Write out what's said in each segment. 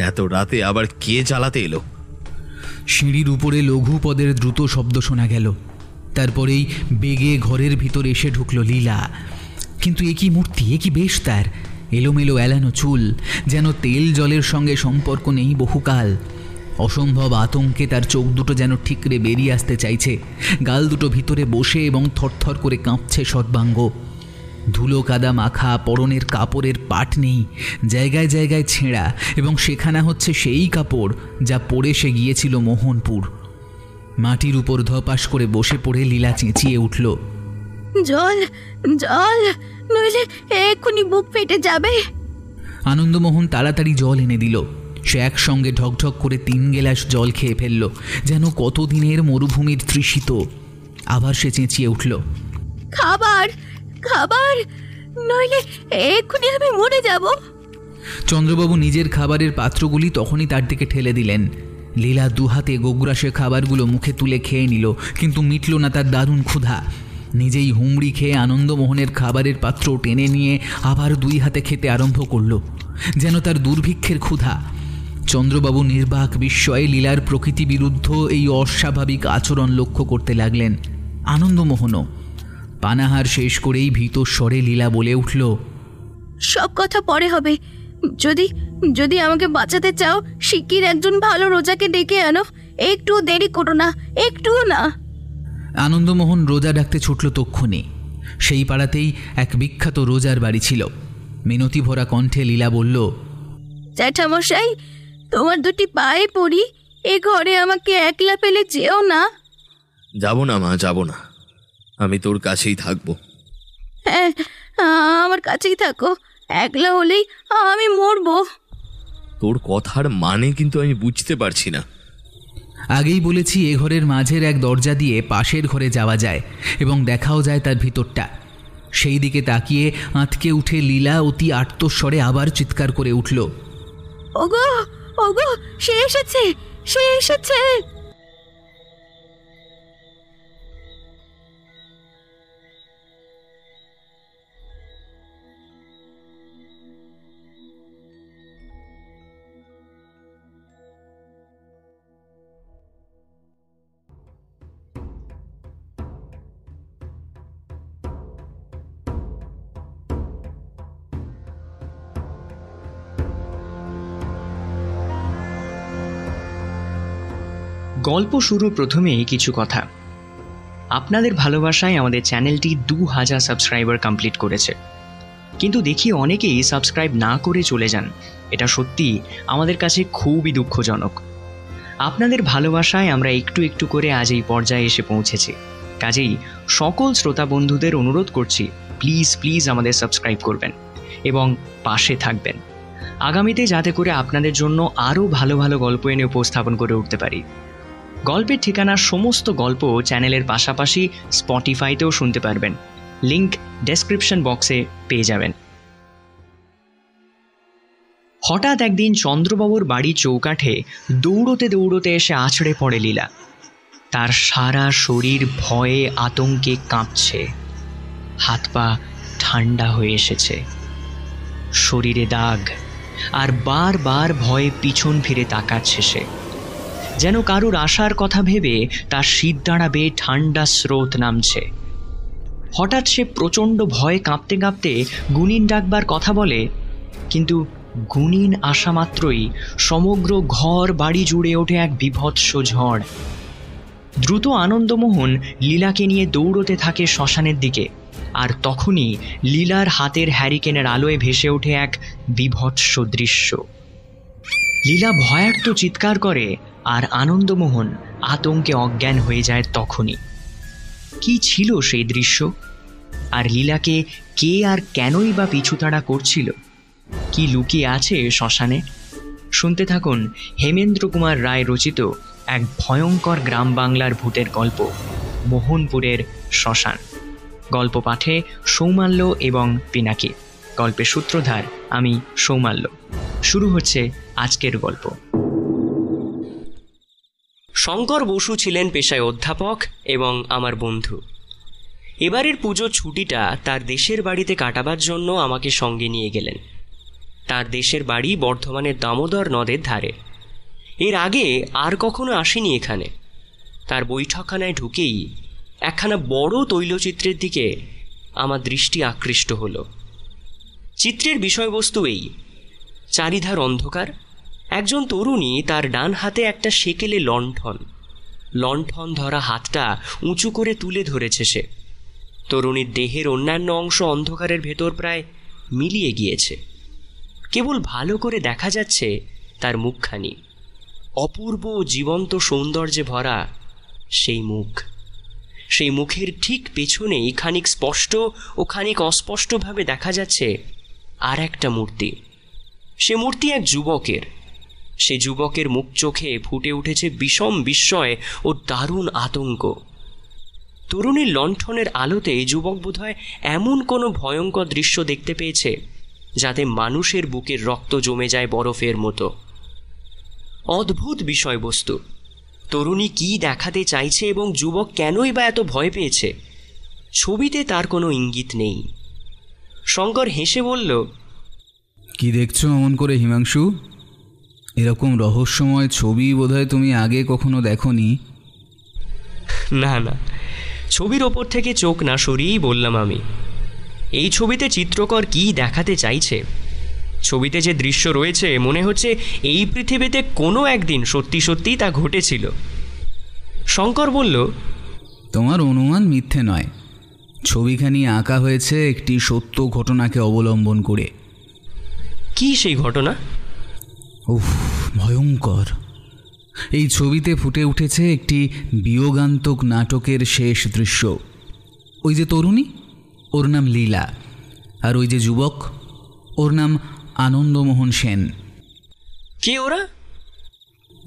এত রাতে আবার কে চালাতে এলো? সিঁড়ির উপরে লঘু পদের দ্রুত শব্দ শোনা গেল। তারপরেই বেগে ঘরের ভিতর এসে ঢুকলো লীলা। কিন্তু একই মূর্তি? একই বেশ তার। এলোমেলো এলানো চুল, যেন তেল জলের সঙ্গে সম্পর্ক নেই বহুকাল। অসম্ভব আতঙ্কে তার চোখ দুটো যেন ঠিকরে বেরিয়ে আসতে চাইছে। গাল দুটো ভিতরে বসে এবং থরথর করে কাঁপছে সর্বাঙ্গ। ধুলো কাদা মাখা পরনের কাপড়ের পাট নেই জায়গায় জায়গায় ছেঁড়া এবং সেখানা হচ্ছে সেই কাপড় যা পরে সে গিয়েছিল মোহনপুর। মাটির উপর ধপাস করে বসে পড়ে লীলা চেঁচিয়ে উঠল জল জল নইলে এক্ষুনি বুক ফেটে যাবে। আনন্দমোহন তাড়াতাড়ি জল এনে দিল। সে একসঙ্গে ঢকঢক করে তিন গেলাস জল খেয়ে ফেলল যেন কতদিনের মরুভূমির তৃষিত। আবার সে চেঁচিয়ে উঠল খাবার খাবার? নইলে এক্ষুনি আমি মরে যাব। চন্দ্রবাবু নিজের খাবারের পাত্রগুলি তখনই তার দিকে ঠেলে দিলেন। লীলা দুহাতে গোগ্রাসে খাবারগুলো মুখে তুলে খেয়ে নিল, কিন্তু মিটল না তার দারুণ ক্ষুধা। নিজেই হুমড়ি খেয়ে আনন্দমোহনের খাবারের পাত্র টেনে নিয়ে আবার দুই হাতে খেতে আরম্ভ করল, যেন তার দুর্ভিক্ষের ক্ষুধা। চন্দ্রবাবু নির্বাক বিস্ময়ে লীলার প্রকৃতি বিরুদ্ধ এই অস্বাভাবিক আচরণ লক্ষ্য করতে লাগলেন। আনন্দমোহনও পানাহার শেষ করেই ভীত স্বরে লীলা বলে উঠল সব কথা পরে হবে। যদি যদি আমাকে বাঁচাতে চাও শিগগির একজন ভালো রোজাকে ডেকে আনো। একটু দেরি করো না একটুও না। আনন্দমোহন রোজা ডাকতে ছুটল তক্ষণে। সেই পাড়াতেই এক বিখ্যাত রোজার বাড়ি ছিল। মিনতি ভরা কণ্ঠে লীলা বলল জ্যাঠামশাই তোমার দুটি পায়ে পড়ি এ ঘরে আমাকে একলা পেলে যেও না। যাব না মা যাব না। আমি তোর কাছেই থাকব। হ্যাঁ আমার কাছেই থাকো। একলা হলেই আমি মরবো। তোর কথার মানে কিন্তু আমি বুঝতে পারছি না। আগেই বলেছি এ ঘরের মাঝের এক দরজা দিয়ে পাশের ঘরে যাওয়া যায় এবং দেখাও যায় তার ভিতরটা। সেই দিকে তাকিয়ে আঁতকে উঠে লীলা অতি আর্তস্বরে আবার চিৎকার করে উঠল ওগো ওগো সে এসেছে সে এসেছে। গল্প শুরু প্রথমেই কিছু কথা। আপনাদের ভালোবাসায় আমাদের চ্যানেলটি দু হাজার সাবস্ক্রাইবার কমপ্লিট করেছে। কিন্তু দেখি অনেকেই সাবস্ক্রাইব না করে চলে যান। এটা সত্যি আমাদের কাছে খুবই দুঃখজনক। আপনাদের ভালোবাসায় আমরা একটু একটু করে আজ এই পর্যায়ে এসে পৌঁছেছি। কাজেই সকল শ্রোতা বন্ধুদের অনুরোধ করছি প্লিজ প্লিজ আমাদের সাবস্ক্রাইব করবেন এবং পাশে থাকবেন। আগামীতে যাতে করে আপনাদের জন্য আরও ভালো ভালো গল্প এনে উপস্থাপন করে উঠতে পারি। গল্পের ঠিকানার সমস্ত গল্প চ্যানেলের পাশাপাশি স্পটিফাইতেও শুনতে পারবেন। লিংক ডেসক্রিপশন বক্সে পেয়ে যাবেন। হঠাৎ একদিন চন্দ্রবাবুর বাড়ি চৌকাঠে দৌড়তে দৌড়তে এসে আছড়ে পড়ে লীলা। তার সারা শরীর ভয়ে আতঙ্কে কাঁপছে। হাত পা ঠান্ডা হয়ে এসেছে। শরীরে দাগ, আর বারবার ভয়ে পিছন ফিরে তাকাচ্ছে সে। যেন কারুর আশার কথা ভেবে তার শীত দাঁড়াবে ঠান্ডা স্রোত নামছে। হঠাৎ সে প্রচণ্ড ভয়ে কাঁপতে কাঁপতে গুনিন ডাকবার কথা বলে, কিন্তু গুনিন আসা মাত্রই সমগ্র ঘর বাড়ি জুড়ে ওঠে এক বিভৎস ঝড়। দ্রুত আনন্দমোহন লীলাকে নিয়ে দৌড়তে থাকে শ্মশানের দিকে, আর তখনই লীলার হাতের হ্যারিকেনের আলোয় ভেসে ওঠে এক বিভৎস দৃশ্য। লীলা ভয়ার্ত চিৎকার করে আর আনন্দমোহন আতঙ্কে অজ্ঞান হয়ে যায় তখনই। কি ছিল সেই দৃশ্য? আর লীলাকে কে আর কেনই বা পিছুতাড়া করছিল? কি লুকিয়ে আছে শ্মশানে? শুনতে থাকুন হেমেন্দ্র কুমার রায় রচিত এক ভয়ঙ্কর গ্রাম বাংলার ভূতের গল্প, মোহনপুরের শ্মশান। গল্প পাঠে সৌমাল্য এবং পিনাকি। গল্পের সূত্রধার আমি সৌমাল্য। শুরু হচ্ছে আজকের গল্প। শঙ্কর বসু ছিলেন পেশায় অধ্যাপক এবং আমার বন্ধু। এবারের পুজো ছুটিটা তার দেশের বাড়িতে কাটাবার জন্য আমাকে সঙ্গে নিয়ে গেলেন। তার দেশের বাড়ি বর্ধমানের দামোদর নদের ধারে। এর আগে আর কখনো আসেনি এখানে। তার বৈঠকখানায় ঢুকেই একখানা বড় তৈলচিত্রের দিকে আমার দৃষ্টি আকৃষ্ট হলো। চিত্রের বিষয়বস্তু এই, চারিধার অন্ধকার একজন তরুণী তার ডান হাতে একটা সেকেলে লণ্ঠন। লণ্ঠন ধরা হাতটা উঁচু করে তুলে ধরেছে সে। তরুণীর দেহের অন্যান্য অংশ অন্ধকারের ভেতর প্রায় মিলিয়ে গিয়েছে। কেবল ভালো করে দেখা যাচ্ছে তার মুখখানি। অপূর্ব জীবন্ত সৌন্দর্যে ভরা সেই মুখ। সেই মুখের ঠিক পেছনেই খানিক স্পষ্ট ও খানিক অস্পষ্টভাবে দেখা যাচ্ছে আর একটা মূর্তি। সে মূর্তি এক যুবকের। সে যুবকের মুখ চোখে ফুটে উঠেছে বিষম বিস্ময় ও দারুণ আতঙ্ক। তরুণীর লণ্ঠনের আলোতে যুবক বোধহয় এমন কোনো ভয়ঙ্কর দৃশ্য দেখতে পেয়েছে, যাতে মানুষের বুকের রক্ত জমে যায় বরফের মতো। অদ্ভুত বিষয়বস্তু। তরুণী কি দেখাতে চাইছে এবং যুবক কেনই বা এত ভয় পেয়েছে? ছবিতে তার কোনো ইঙ্গিত নেই। শঙ্কর হেসে বলল, কি দেখছ অমন করে হিমাংশু? এরকম রহস্যময় ছবি বোধহয় তুমি আগে কখনো দেখনি? না না। ছবির ওপর থেকে চোখ না সরিয়েই বললাম আমি এই ছবিতে চিত্রকর কি দেখাতে চাইছে? ছবিতে যে দৃশ্য রয়েছে মনে হচ্ছে এই পৃথিবীতে কোনো একদিন সত্যি সত্যি তা ঘটেছিল। শঙ্কর বলল তোমার অনুমান মিথ্যে নয়। ছবিখানি আঁকা হয়েছে একটি সত্য ঘটনাকে অবলম্বন করে। কি সেই ঘটনা? উফ ভয়ঙ্কর। এই ছবিতে ফুটে উঠেছে একটি বিয়োগান্তক নাটকের শেষ দৃশ্য। ওই যে তরুণী ওর নাম লীলা। আর ওই যে যুবক ওর নাম আনন্দমোহন সেন। কে ওরা?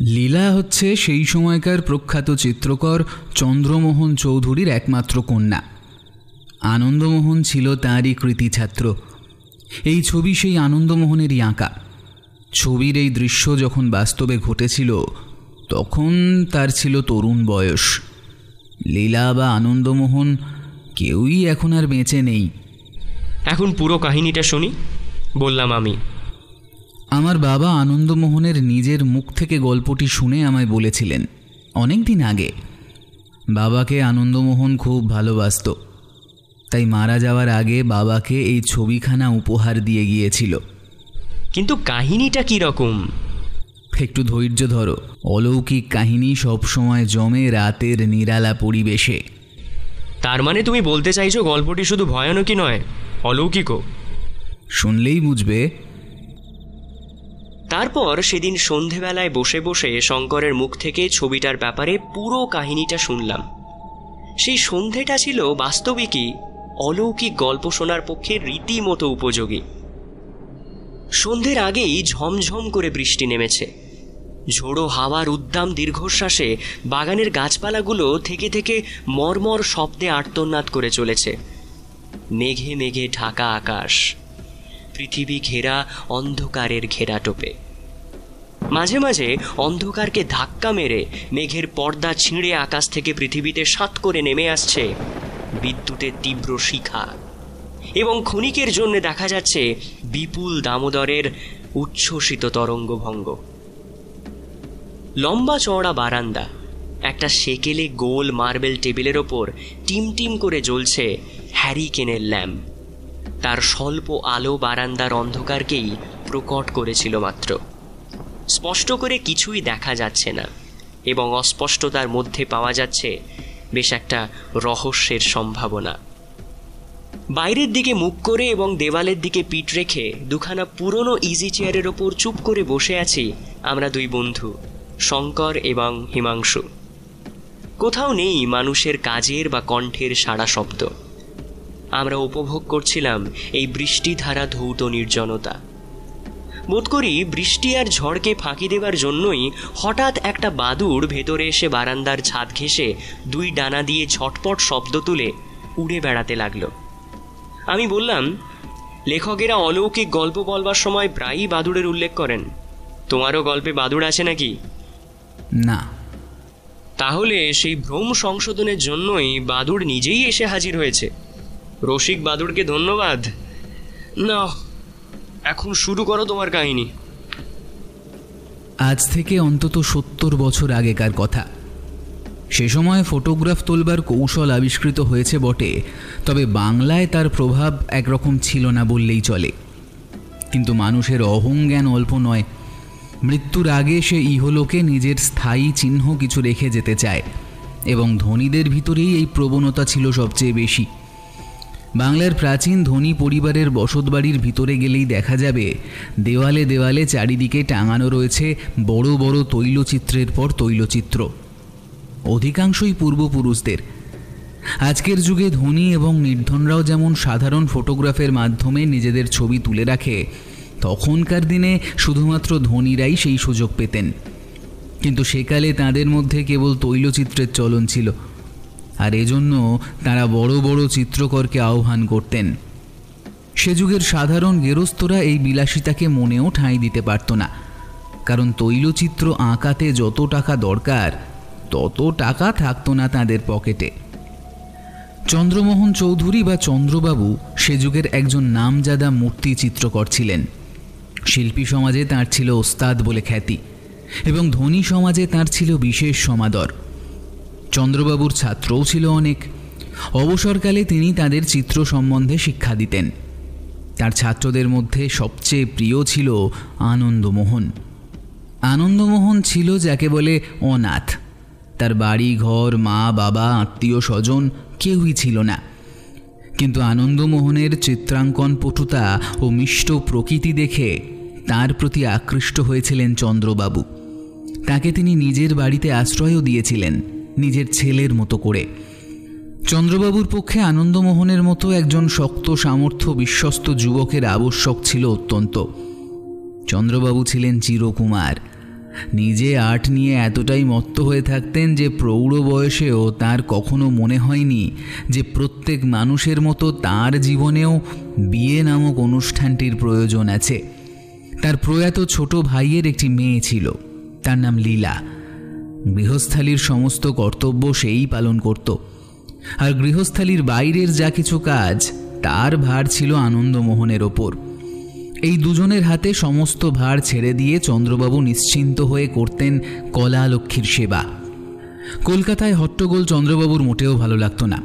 লীলা হচ্ছে সেই সময়কার প্রখ্যাত চিত্রকর চন্দ্রমোহন চৌধুরীর একমাত্র কন্যা। আনন্দমোহন ছিল তাঁরই কৃতি ছাত্র এই ছবি সেই আনন্দমোহনেরই আঁকা। ছবির এই দৃশ্য যখন বাস্তবে ঘটেছিল তখন তার ছিল তরুণ বয়স। লীলা বা আনন্দমোহন কেউই এখন আর বেঁচে নেই। এখন পুরো কাহিনীটা শুনি বললাম আমি। আমার বাবা আনন্দমোহনের নিজের মুখ থেকে গল্পটি শুনে আমায় বলেছিলেন অনেক দিন আগে। বাবাকে আনন্দমোহন খুব ভালোবাসত তাই মারা যাওয়ার আগে বাবাকে এই ছবিখানা উপহার দিয়ে গিয়েছিল। কিন্তু কাহিনীটা কি রকম? একটু ধৈর্য ধরো। অলৌকিক কাহিনী সবসময় জমে রাতের নিরালা পরিবেশে। তার মানে তুমি বলতে চাইছো গল্পটি শুধু ভয়ানকই নয় অলৌকিকও। শুনলেই বুঝবে। তারপর সেদিন সন্ধেবেলায় বসে বসে শঙ্করের মুখ থেকে ছবিটার ব্যাপারে পুরো কাহিনীটা শুনলাম। সেই সন্ধেটা ছিল বাস্তবিকই অলৌকিক গল্প শোনার পক্ষে রীতিমতো উপযোগী। সন্ধ্যের আগেই ঝমঝম করে বৃষ্টি নেমেছে। ঝোড়ো হাওয়ার উদ্দাম দীর্ঘশ্বাসে বাগানের গাছপালাগুলো থেকে থেকে মর্মর শব্দে আর্তনাদ করে চলেছে। মেঘে মেঘে ঢাকা আকাশ, পৃথিবী ঘেরা অন্ধকারের ঘেরা টোপে। মাঝে মাঝে অন্ধকারকে ধাক্কা মেরে মেঘের পর্দা ছিঁড়ে আকাশ থেকে পৃথিবীতে সাত করে নেমে আসছে বিদ্যুতের তীব্র শিখা। এবং ক্ষণিকের জন্য দেখা যাচ্ছে বিপুল দামোদরের উচ্ছ্বসিত তরঙ্গভঙ্গ। লম্বা চওড়া বারান্দা, একটা সেকেলে গোল মার্বেল টেবিলের ওপর টিম টিম করে জ্বলছে হ্যারিকেনের ল্যাম্প। তার স্বল্প আলো বারান্দার অন্ধকারকেই প্রকট করেছিল মাত্র। স্পষ্ট করে কিছুই দেখা যাচ্ছে না এবং অস্পষ্টতার মধ্যে পাওয়া যাচ্ছে বেশ একটা রহস্যের সম্ভাবনা। বাইরের দিকে মুখ করে এবং দেওয়ালের দিকে পিঠ রেখে দুখানা পুরনো ইজি চেয়ারের ওপর চুপ করে বসে আছি আমরা দুই বন্ধু, শঙ্কর এবং হিমাংশু। কোথাও নেই মানুষের কাজের বা কণ্ঠের সাড়া শব্দ। আমরা উপভোগ করছিলাম এই বৃষ্টিধারা ধৌত নির্জনতা। বোধ করি বৃষ্টি আর ঝড়কে ফাঁকি দেবার জন্যই হঠাৎ একটা বাদুড় ভেতরে এসে বারান্দার ছাদ ঘেঁষে দুই ডানা দিয়ে ঝটপট শব্দ তুলে উড়ে বেড়াতে লাগল। আমি বললাম লেখকেরা অলৌকিক গল্প বলবার সময় প্রায়ই বাদুড়ের উল্লেখ করেন। তোমারও গল্পে বাদুড় আছে নাকি? না। তাহলে সেই ভ্রম সংশোধনের জন্যই বাদুড় নিজেই এসে হাজির হয়েছে। রসিক বাদুড়কে ধন্যবাদ। না এখন শুরু করো তোমার কাহিনী। আজ থেকে অন্তত সত্তর বছর আগেকার কথা। সে সময় ফটোগ্রাফ তোলবার কৌশল আবিষ্কৃত হয়েছে বটে, তবে বাংলায় তার প্রভাব একরকম ছিল না বললেই চলে। কিন্তু মানুষের অহংজ্ঞান অল্প নয়। মৃত্যুর আগে সে ইহলোকে নিজের স্থায়ী চিহ্ন কিছু রেখে যেতে চায়, এবং ধনীদের ভিতরেই এই প্রবণতা ছিল সবচেয়ে বেশি। বাংলার প্রাচীন ধনী পরিবারের বসতবাড়ির ভিতরে গেলেই দেখা যাবে, দেওয়ালে দেওয়ালে চারিদিকে টাঙানো রয়েছে বড় বড় তৈলচিত্রের পর তৈলচিত্র। অধিকাংশই পূর্বপুরুষদের। আজকের যুগে ধনী এবং নির্ধনরাও যেমন সাধারণ ফটোগ্রাফের মাধ্যমে নিজেদের ছবি তুলে রাখে, তখনকার দিনে শুধুমাত্র ধনীরাই সেই সুযোগ পেতেন। কিন্তু সেকালে তাদের মধ্যে কেবল তৈলচিত্রের চলন ছিল, আর এজন্য তারা বড় বড় চিত্রকরকে আহ্বান করতেন। সে যুগের সাধারণ গেরস্তরা এই বিলাসিতাকে মনেও ঠাঁই দিতে পারত না, কারণ তৈলচিত্র আঁকাতে যত টাকা দরকার তত টাকা থাকতো না তাদের পকেটে। চন্দ্রমোহন চৌধুরী বা চন্দ্রবাবু সে যুগের একজন নামজাদা মূর্তি চিত্রকর ছিলেন। শিল্পী সমাজে তার ছিল ওস্তাদ বলে খ্যাতি এবং ধনী সমাজে তার ছিল বিশেষ সমাদর। চন্দ্রবাবুর ছাত্রও ছিল অনেক। অবসরকালে তিনি তাদের চিত্র সম্বন্ধে শিক্ষা দিতেন। তার ছাত্রদের মধ্যে সবচেয়ে প্রিয় ছিল আনন্দমোহন। আনন্দমোহন ছিল যাকে বলে অনাথ। তার বাড়ি, ঘর, মা, বাবা, আত্মীয়, স্বজন কেউই ছিল না। কিন্তু আনন্দমোহনের চিত্রাঙ্কন পটুতা ও মিষ্ট প্রকৃতি দেখে তার প্রতি আকৃষ্ট হয়েছিলেন চন্দ্রবাবু। তাকে তিনি নিজের বাড়িতে আশ্রয়ও দিয়েছিলেন, নিজের ছেলের মতো করে। চন্দ্রবাবুর পক্ষে আনন্দমোহনের মতো একজন শক্ত, সামর্থ্য, বিশ্বস্ত যুবকের আবশ্যক ছিল অত্যন্ত। চন্দ্রবাবু ছিলেন চিরকুমার। নিজে আর্ট নিয়ে এতটাই মত্ত হয়ে থাকতেন যে প্রৌঢ় বয়সেও তার কখনো মনে হয়নি যে প্রত্যেক মানুষের মতো তার জীবনেও বিয়ে নামক অনুষ্ঠানটির প্রয়োজন আছে। তার প্রয়াত ছোট ভাইয়ের একটি মেয়ে ছিল, তার নাম লীলা। গৃহস্থালির সমস্ত কর্তব্য সেই পালন করত। আর গৃহস্থালির বাইরের যা কিছু কাজ, তার ভার ছিল আনন্দমোহনের ওপর। এই দুজনের হাতে সমস্ত ভার ছেড়ে দিয়ে চন্দ্রবাবু নিশ্চিন্ত হয়ে করতেন কলা লক্ষ্মীর সেবা। কলকাতায় হট্টগোল চন্দ্রবাবুর মোটেও ভালো লাগতো না।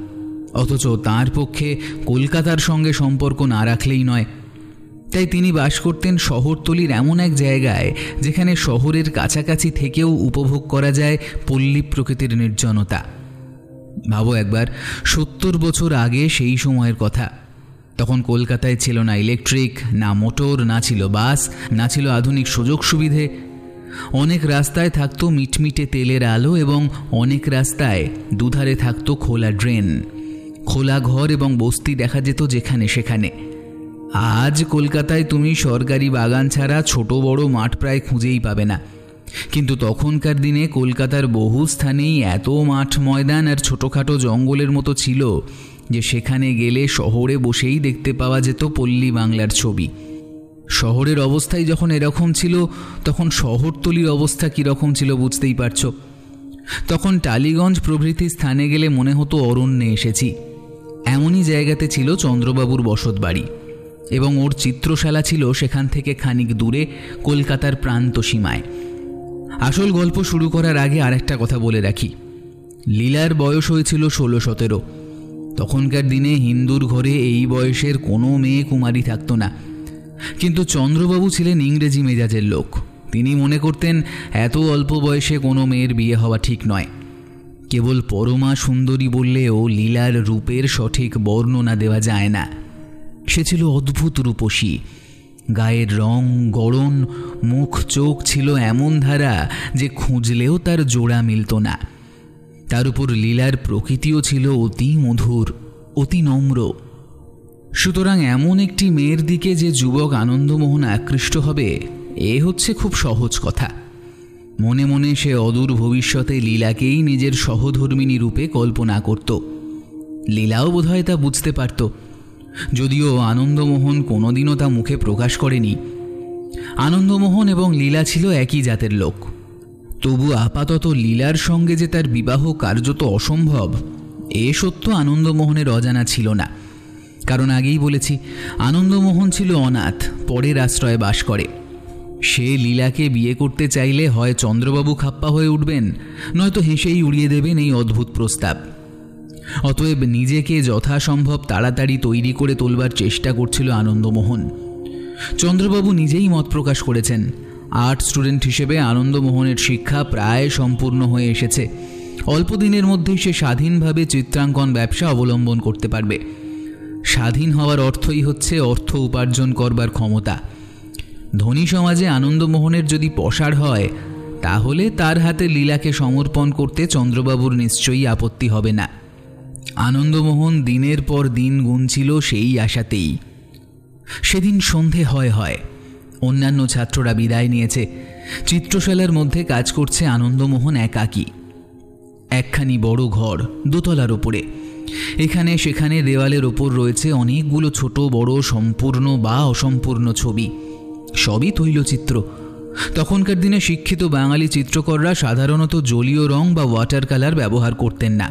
অথচ তার পক্ষে কলকাতার সঙ্গে সম্পর্ক না রাখলেই নয়। তাই তিনি বাস করতেন শহরতলির এমন এক জায়গায়, যেখানে শহরের কাছাকাছি থেকেও উপভোগ করা যায় পল্লী প্রকৃতির নির্জনতা। ভাবো একবার সত্তর বছর আগে সেই সময়ের কথা। তখন কলকাতায় ছিল না ইলেকট্রিক, না মোটর, না ছিল বাস, না ছিল আধুনিক সুযোগ সুবিধে। অনেক রাস্তায় থাকতো মিটমিটে তেলের আলো এবং অনেক রাস্তায় দুধারে থাকতো খোলা ড্রেন। খোলা ঘর এবং বস্তি দেখা যেত যেখানে সেখানে। আজ কলকাতায় তুমি সরকারি বাগান ছাড়া ছোট বড় মাঠ প্রায় খুঁজেই পাবে না। কিন্তু তখনকার দিনে কলকাতার বহু স্থানেই এত মাঠ ময়দান আর ছোটোখাটো জঙ্গলের মতো ছিল যে সেখানে গেলে শহরে বসেই দেখতে পাওয়া যেত পল্লী বাংলার ছবি। শহরের অবস্থাই যখন এরকম ছিল, তখন শহরতলির অবস্থা কীরকম ছিল বুঝতেই পারছ। তখন টালিগঞ্জ প্রভৃতি স্থানে গেলে মনে হতো অরণ্যে এসেছি। এমনই জায়গাতে ছিল চন্দ্রবাবুর বসত বাড়ি এবং ওর চিত্রশালা ছিল সেখান থেকে খানিক দূরে কলকাতার প্রান্ত সীমায়। আসল গল্প শুরু করার আগে আরেকটা কথা বলে রাখি। লীলার বয়স হয়েছিল ষোলো সতেরো। তখনকার দিনে হিন্দুর ঘরে এই বয়সের কোনো মেয়ে কুমারী থাকতো না। কিন্তু চন্দ্রবাবু ছিলেন ইংরেজি মেজাজের লোক। তিনি মনে করতেন, এত অল্প বয়সে কোনো মেয়ের বিয়ে হওয়া ঠিক নয়। কেবল পরমা সুন্দরী বললেও লীলার রূপের সঠিক বর্ণনা দেওয়া যায় না। সে ছিল অদ্ভুত রূপসী। গায়ের রং, গড়ন, মুখ, চোখ ছিল এমন ধারা যে খুঁজলেও তার জোড়া মিলত না। তার উপর লীলার প্রকৃতিও ছিল অতি মধুর, অতি নম্র। সুতরাং এমন একটি মেয়ের দিকে যে যুবক আনন্দমোহন আকৃষ্ট হবে, এ হচ্ছে খুব সহজ কথা। মনে মনে সে অদূর ভবিষ্যতে লীলাকেই নিজের সহধর্মিনী রূপে কল্পনা করত। লীলাও বোধহয় তা বুঝতে পারত, যদিও আনন্দমোহন কোনোদিনও তা মুখে প্রকাশ করেনি। আনন্দমোহন এবং লীলা ছিল একই জাতের লোক। তবু আপাতত লীলার সঙ্গে যে তার বিবাহ কার্যত অসম্ভব, এ সত্য আনন্দমোহনের অজানা ছিল না। কারণ আগেই বলেছি, আনন্দমোহন ছিল অনাথ, পরের আশ্রয়ে বাস করে। সে লীলাকে বিয়ে করতে চাইলে হয় চন্দ্রবাবু খাপ্পা হয়ে উঠবেন, নয়তো হেসেই উড়িয়ে দেবেন এই অদ্ভুত প্রস্তাব। অতএব নিজেকে যথাসম্ভব তাড়াতাড়ি তৈরি করে তোলবার চেষ্টা করছিল আনন্দমোহন। চন্দ্রবাবু নিজেই মত প্রকাশ করেছেন আর্ট স্টুডেন্ট হিসেবে আনন্দমোহনের শিক্ষা প্রায় সম্পূর্ণ হয়ে এসেছে। অল্প দিনের মধ্যেই সে স্বাধীনভাবে চিত্রাঙ্কন ব্যবসা অবলম্বন করতে পারবে। স্বাধীন হওয়ার অর্থই হচ্ছে অর্থ উপার্জন করবার ক্ষমতা। ধনী সমাজে আনন্দমোহনের যদি পসার হয়, তাহলে তার হাতে লীলাকে সমর্পণ করতে চন্দ্রবাবুর নিশ্চয়ই আপত্তি হবে না। আনন্দমোহন দিনের পর দিন গুনছিল সেই আশাতেই। সেদিন সন্ধে হয় হয়। অন্যান্য ছাত্ররা বিদায় নিয়েছে। চিত্রশালার মধ্যে কাজ করছে আনন্দমোহন একাকী। একখানি বড় ঘর, দোতলার ওপরে এখানে সেখানে দেওয়ালের ওপর রয়েছে অনেকগুলো ছোট, বড়, সম্পূর্ণ বা অসম্পূর্ণ ছবি। সবই তৈলচিত্র। তখনকার দিনে শিক্ষিত বাঙালি চিত্রকররা সাধারণত জলীয় রং বা ওয়াটার কালার ব্যবহার করতেন না।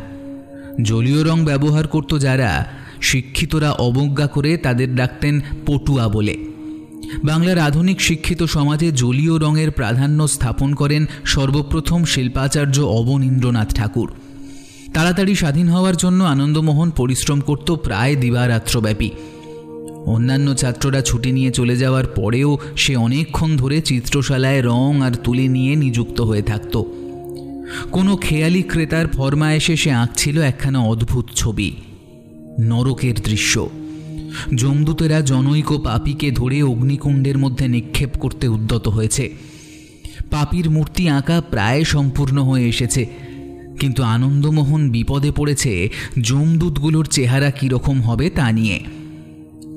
জলীয় রং ব্যবহার করত যারা, শিক্ষিতরা অবজ্ঞা করে তাদের ডাকতেন পটুয়া বলে। বাংলার আধুনিক শিক্ষিত সমাজে জলীয় রঙের প্রাধান্য স্থাপন করেন সর্বপ্রথম শিল্পাচার্য অবনীন্দ্রনাথ ঠাকুর। তাড়াতাড়ি স্বাধীন হওয়ার জন্য আনন্দমোহন পরিশ্রম করত প্রায় দিবারাত্রব্যাপী। অন্যান্য ছাত্ররা ছুটি নিয়ে চলে যাওয়ার পরেও সে অনেকক্ষণ ধরে চিত্রশালায় রং আর তুলে নিয়ে নিযুক্ত হয়ে থাকত। কোনো খেয়ালি ক্রেতার ফরমায়েশে সে আঁকছিল একখানা অদ্ভুত ছবি। নরকের দৃশ্য। জমদূতেরা জনৈক পাপিকে ধরে অগ্নিকুণ্ডের মধ্যে নিক্ষেপ করতে উদ্যত হয়েছে। পাপির মূর্তি আঁকা প্রায় সম্পূর্ণ হয়ে এসেছে, কিন্তু আনন্দমোহন বিপদে পড়েছে জমদূতগুলোর চেহারা কীরকম হবে তা নিয়ে।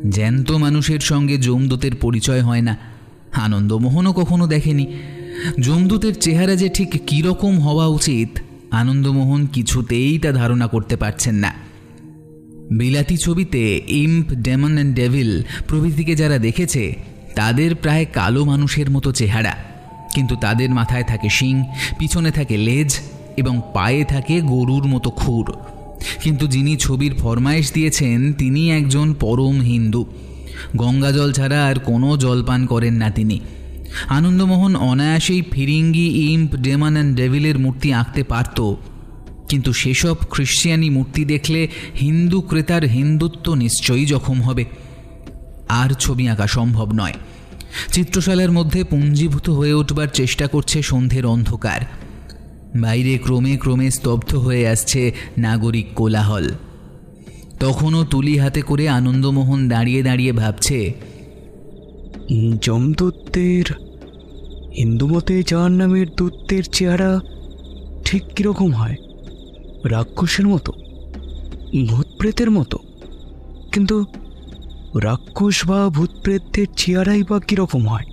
জ্যান্ত মানুষের সঙ্গে যমদূতের পরিচয় হয় না, আনন্দমোহনও কখনো দেখেনি। যমদূতের চেহারা যে ঠিক কীরকম হওয়া উচিত, আনন্দমোহন কিছুতেই তা ধারণা করতে পারছেন না। বিলাতি ছবিতে ইম্প, ডেমন অ্যান্ড ডেভিল প্রভৃতিকে যারা দেখেছে, তাদের প্রায় কালো মানুষের মতো চেহারা। কিন্তু তাদের মাথায় থাকে শিং, পিছনে থাকে লেজ এবং পায়ে থাকে গরুর মতো খুর। কিন্তু যিনি ছবির ফরমাইশ দিয়েছেন, তিনি একজন পরম হিন্দু। গঙ্গাজল ছাড়া আর কোনো জলপান করেন না তিনি। আনন্দমোহন অনায়াসেই ফিরিঙ্গি, ইম্প, ডেমন অ্যান্ড ডেভিলের মূর্তি আঁকতে পারত। কিন্তু সেসব খ্রিশ্চিয়ানি মূর্তি দেখলে হিন্দু ক্রেতার হিন্দুত্ব নিশ্চয়ই জখম হবে। আর ছবি আঁকা সম্ভব নয়। চিত্রশালার মধ্যে পুঞ্জীভূত হয়ে উঠবার চেষ্টা করছে সন্ধ্যের অন্ধকার। বাইরে ক্রমে ক্রমে স্তব্ধ হয়ে আসছে নাগরিক কোলাহল। তখনও তুলি হাতে করে আনন্দমোহন দাঁড়িয়ে দাঁড়িয়ে ভাবছে যমদূতদের হিন্দু মতে যার নামের দূতদের চেহারা ঠিক কীরকম হয়? রাক্ষসের মতো ভূতপ্রেতের মতো। কিন্তু রাক্ষস বা ভূতপ্রেতদের চেহারাই বা কীরকম হয়?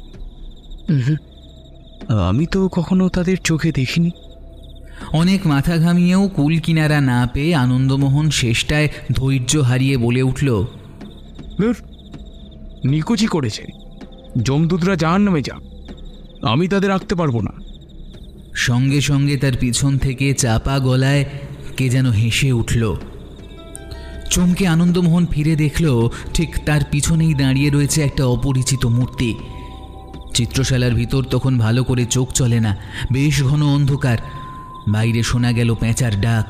আমি তো কখনো তাদের চোখে দেখিনি। অনেক মাথা ঘামিয়েও কুল কিনারা না পেয়ে আনন্দমোহন শেষটায় ধৈর্য হারিয়ে বলে উঠল নিকুচি করেছে। যমদূতরা যার নামে যাক। আমি তাদের আঁকতে পারব না। সঙ্গে সঙ্গে তার পিছন থেকে চাপা গলায় কে যেন হেসে উঠল। চমকে আনন্দমোহন ফিরে দেখল, ঠিক তার পিছনেই দাঁড়িয়ে রয়েছে একটা অপরিচিত মূর্তি। চিত্রশালার ভিতর তখন ভালো করে চোখ চলে না, বেশ ঘন অন্ধকার। বাইরে শোনা গেল পেঁচার ডাক।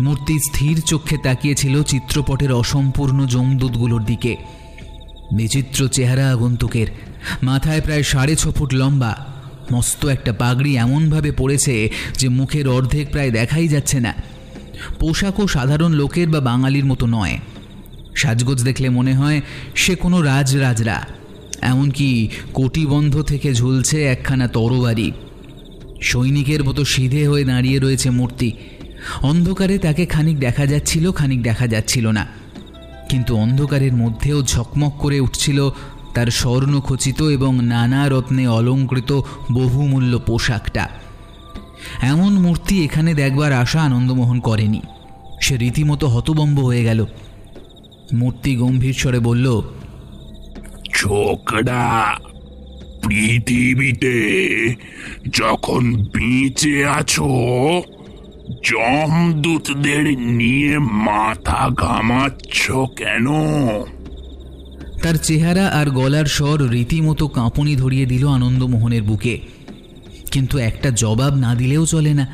মূর্তি স্থির চোখে তাকিয়েছিল চিত্রপটের অসম্পূর্ণ জমদূতগুলোর দিকে। বিচিত্র চেহারা আগন্তুকের, মাথায় প্রায় সাড়ে ছ ফুট লম্বা। মস্ত একটা পাগড়ি এমনভাবে পড়েছে যে মুখের অর্ধেক প্রায় দেখাই যাচ্ছে না। পোশাকও সাধারণ লোকের বা বাঙালির মতো নয়। সাজগোজ দেখলে মনে হয় সে কোনো রাজরাজরা, এমনকি কোটিবন্ধ থেকে ঝুলছে একখানা তরবারি। সৈনিকের মতো সিধে হয়ে দাঁড়িয়ে রয়েছে মূর্তি। অন্ধকারে তাকে খানিক দেখা যাচ্ছিল, খানিক দেখা যাচ্ছিল না। কিন্তু অন্ধকারের মধ্যেও ঝকমক করে উঠছিল তার স্বর্ণখচিত এবং নানা রত্নে অলঙ্কৃত বহুমূল্য পোশাকটা। এমন মূর্তি এখানে দেখবার আশা আনন্দমোহন করেনি। সে রীতিমতো হতবম্ব হয়ে গেল। মূর্তি গম্ভীর স্বরে বলল ছোকরা পৃথিবীতে যখন বেঁচে আছো জমদূতদের নিয়ে মাথা ঘামাচ্ছ কেন? তার চেহারা আর গলার স্বর রীতিমতো কাঁপুনি ধরিয়ে দিল আনন্দমোহনের বুকে। কিন্তু একটা জবাব না দিলেও চলে না।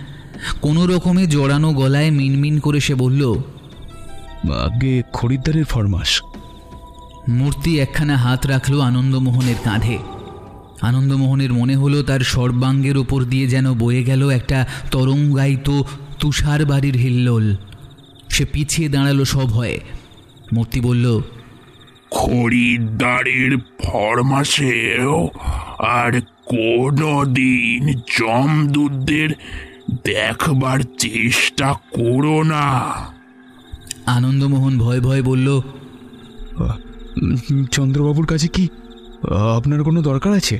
কোনো রকমে জড়ানো গলায় মিনমিন করে সে বলল আগে খরিদ্দারের ফরমাস মূর্তি একখানা হাত রাখল আনন্দমোহনের কাঁধে। আনন্দমোহনের মনে হলো তার সর্বাঙ্গের ওপর দিয়ে যেন বয়ে গেল একটা তরঙ্গায়িত তুষার বাড়ির হিল্লোল। সে পিছিয়ে দাঁড়াল সব হয়ে মূর্তি বলল খরিদ্দারের ফরমাসেও আর কোনো দিন দেখবার চেষ্টা করো না। আনন্দমোহন ভয় ভয় বলল চন্দ্রবাবুর কাছে কি আপনার কোনো দরকার আছে?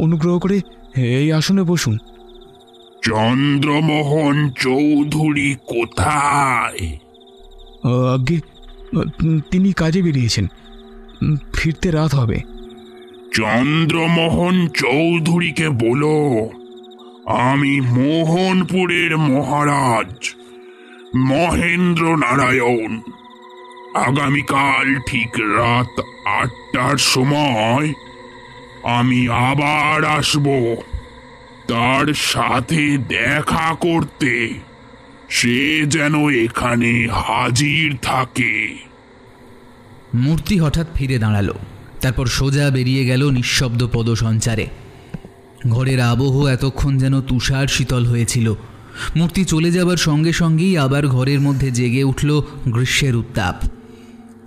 অনুগ্রহ করে এই আসনে বসুন। চন্দ্রমোহন চৌধুরী কোথায়? আগে তিনি কাজে বেরিয়েছেন। ফিরতে রাত হবে। চন্দ্রমোহন চৌধুরীকে বলো, আমি মোহনপুরের মহারাজ মহেন্দ্র নারায়ণ। আগামীকাল ঠিক রাত আটটার সময় আমি আবার আসব। তার সাথে দেখা করতে সে যেন এখানে হাজির থাকে। মূর্তি হঠাৎ ফিরে দাঁড়াল। তারপর সোজা বেরিয়ে গেল নিঃশব্দ পদসঞ্চারে। ঘরের আবহ এতক্ষণ যেন তুষার শীতল হয়েছিল। মূর্তি চলে যাবার সঙ্গে সঙ্গেই আবার ঘরের মধ্যে জেগে উঠল গ্রীষ্মের উত্তাপ।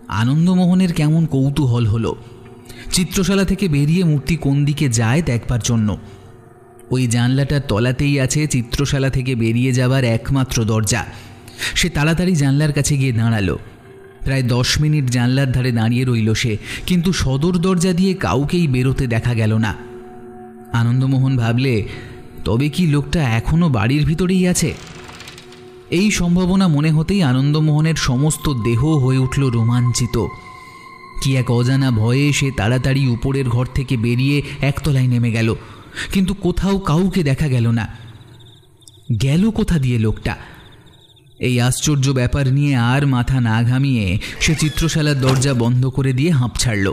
আনন্দমোহনের কেমন কৌতূহল হলো। চিত্রশালা থেকে বেরিয়ে মূর্তি কোন দিকে যায় দেখবার জন্য। ওই জানলাটার তলাতেই আছে চিত্রশালা থেকে বেরিয়ে যাবার একমাত্র দরজা। সে তাড়াতাড়ি জানলার কাছে গিয়ে দাঁড়াল। প্রায় দশ মিনিট জানলার ধারে দাঁড়িয়ে রইল সে, কিন্তু সদর দরজা দিয়ে কাউকেই বেরোতে দেখা গেল না। আনন্দমোহন ভাবলে, তবে কি লোকটা এখনও বাড়ির ভিতরেই আছে? এই সম্ভাবনা মনে হতেই আনন্দমোহনের সমস্ত দেহ হয়ে উঠল রোমাঞ্চিত। কি এক অজানা ভয়ে সে তাড়াতাড়ি উপরের ঘর থেকে বেরিয়ে একতলায় নেমে গেল, কিন্তু কোথাও কাউকে দেখা গেল না। গেল কোথা দিয়ে লোকটা? এই আশ্চর্য ব্যাপার নিয়ে আর মাথা না ঘামিয়ে সে চিত্রশালার দরজা বন্ধ করে দিয়ে হাঁপ ছাড়ল।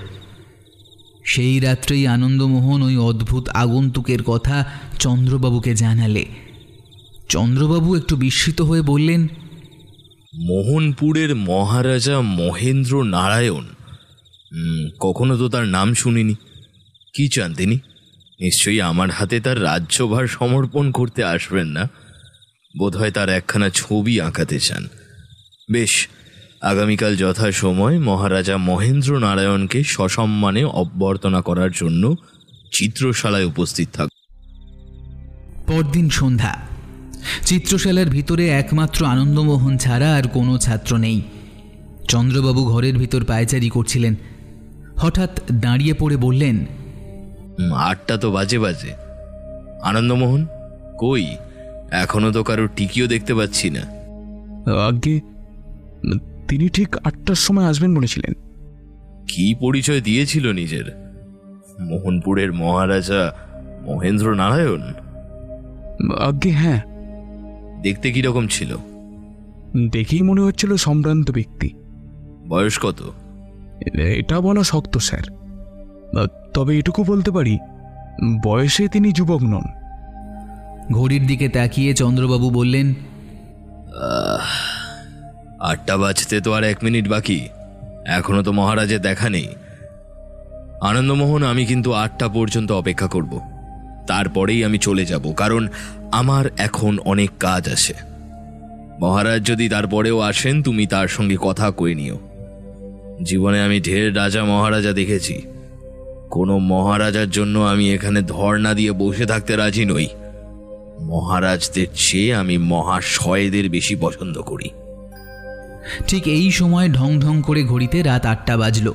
সেই রাত্রেই আনন্দমোহন ওই অদ্ভুত আগন্তুকের কথা চন্দ্রবাবুকে জানালে। চন্দ্রবাবু একটু বিস্মিত হয়ে বললেন, মোহনপুরের মহারাজা মহেন্দ্র নারায়ণ? কখনো তো তার নাম শুনিনি। কি চান তিনি? নিশ্চয়ই আমার হাতে তার রাজ্যভার সমর্পণ করতে আসবেন না। বোধহয় তার একখানা ছবি আঁকাতে চান। বেশ আগামীকাল যথাসময় মহারাজা মহেন্দ্র নারায়ণকে সসম্মানে অভ্যর্থনা করার জন্য চিত্রশালায় উপস্থিত থাক পরদিন সন্ধ্যা। চিত্রশালার ভিতরে একমাত্র আনন্দমোহন ছাড়া আর কোনো ছাত্র নেই। চন্দ্রবাবু ঘরের ভিতর পায়চারি করছিলেন। হঠাৎ দাঁড়িয়ে পড়ে বললেন আটটা তো বাজে বাজে। আনন্দমোহন কই? এখনও তো কারোর টিকিও দেখতে পাচ্ছি না। আগে তিনি ঠিক আটটার সময় আসবেন বলেছিলেন। কি পরিচয় দিয়েছিল নিজের? মোহনপুরের মহারাজা মহেন্দ্র নারায়ণ? আগে হ্যাঁ। দেখতে কীরকম ছিল? দেখেই মনে হচ্ছিল সম্ভ্রান্ত ব্যক্তি। বয়স কত? এটা বলা শক্ত স্যার। তবে এটুকু বলতে পারি বয়সে তিনি যুবক নন। ঘড়ির দিকে তাকিয়ে চন্দ্রবাবু বললেন আটটা বাজতে তো আর এক মিনিট বাকি। এখনও তো মহারাজের দেখা নেই। আনন্দমোহন, আমি কিন্তু আটটা পর্যন্ত অপেক্ষা করব। তারপরেই আমি চলে যাব, কারণ আমার এখন অনেক কাজ আছে। মহারাজ যদি তারপরেও আসেন, তুমি তার সঙ্গে কথা কয়ে নিও। জীবনে আমি ঢের রাজা মহারাজা দেখেছি। কোনো মহারাজার জন্য আমি এখানে ধর্ণা দিয়ে বসে থাকতে রাজি নই। মহারাজদের চেয়ে আমি মহাশয়দের বেশি পছন্দ করি। ঠিক এই সময় ঢং ঢং করে ঘড়িতে রাত আটটা বাজল।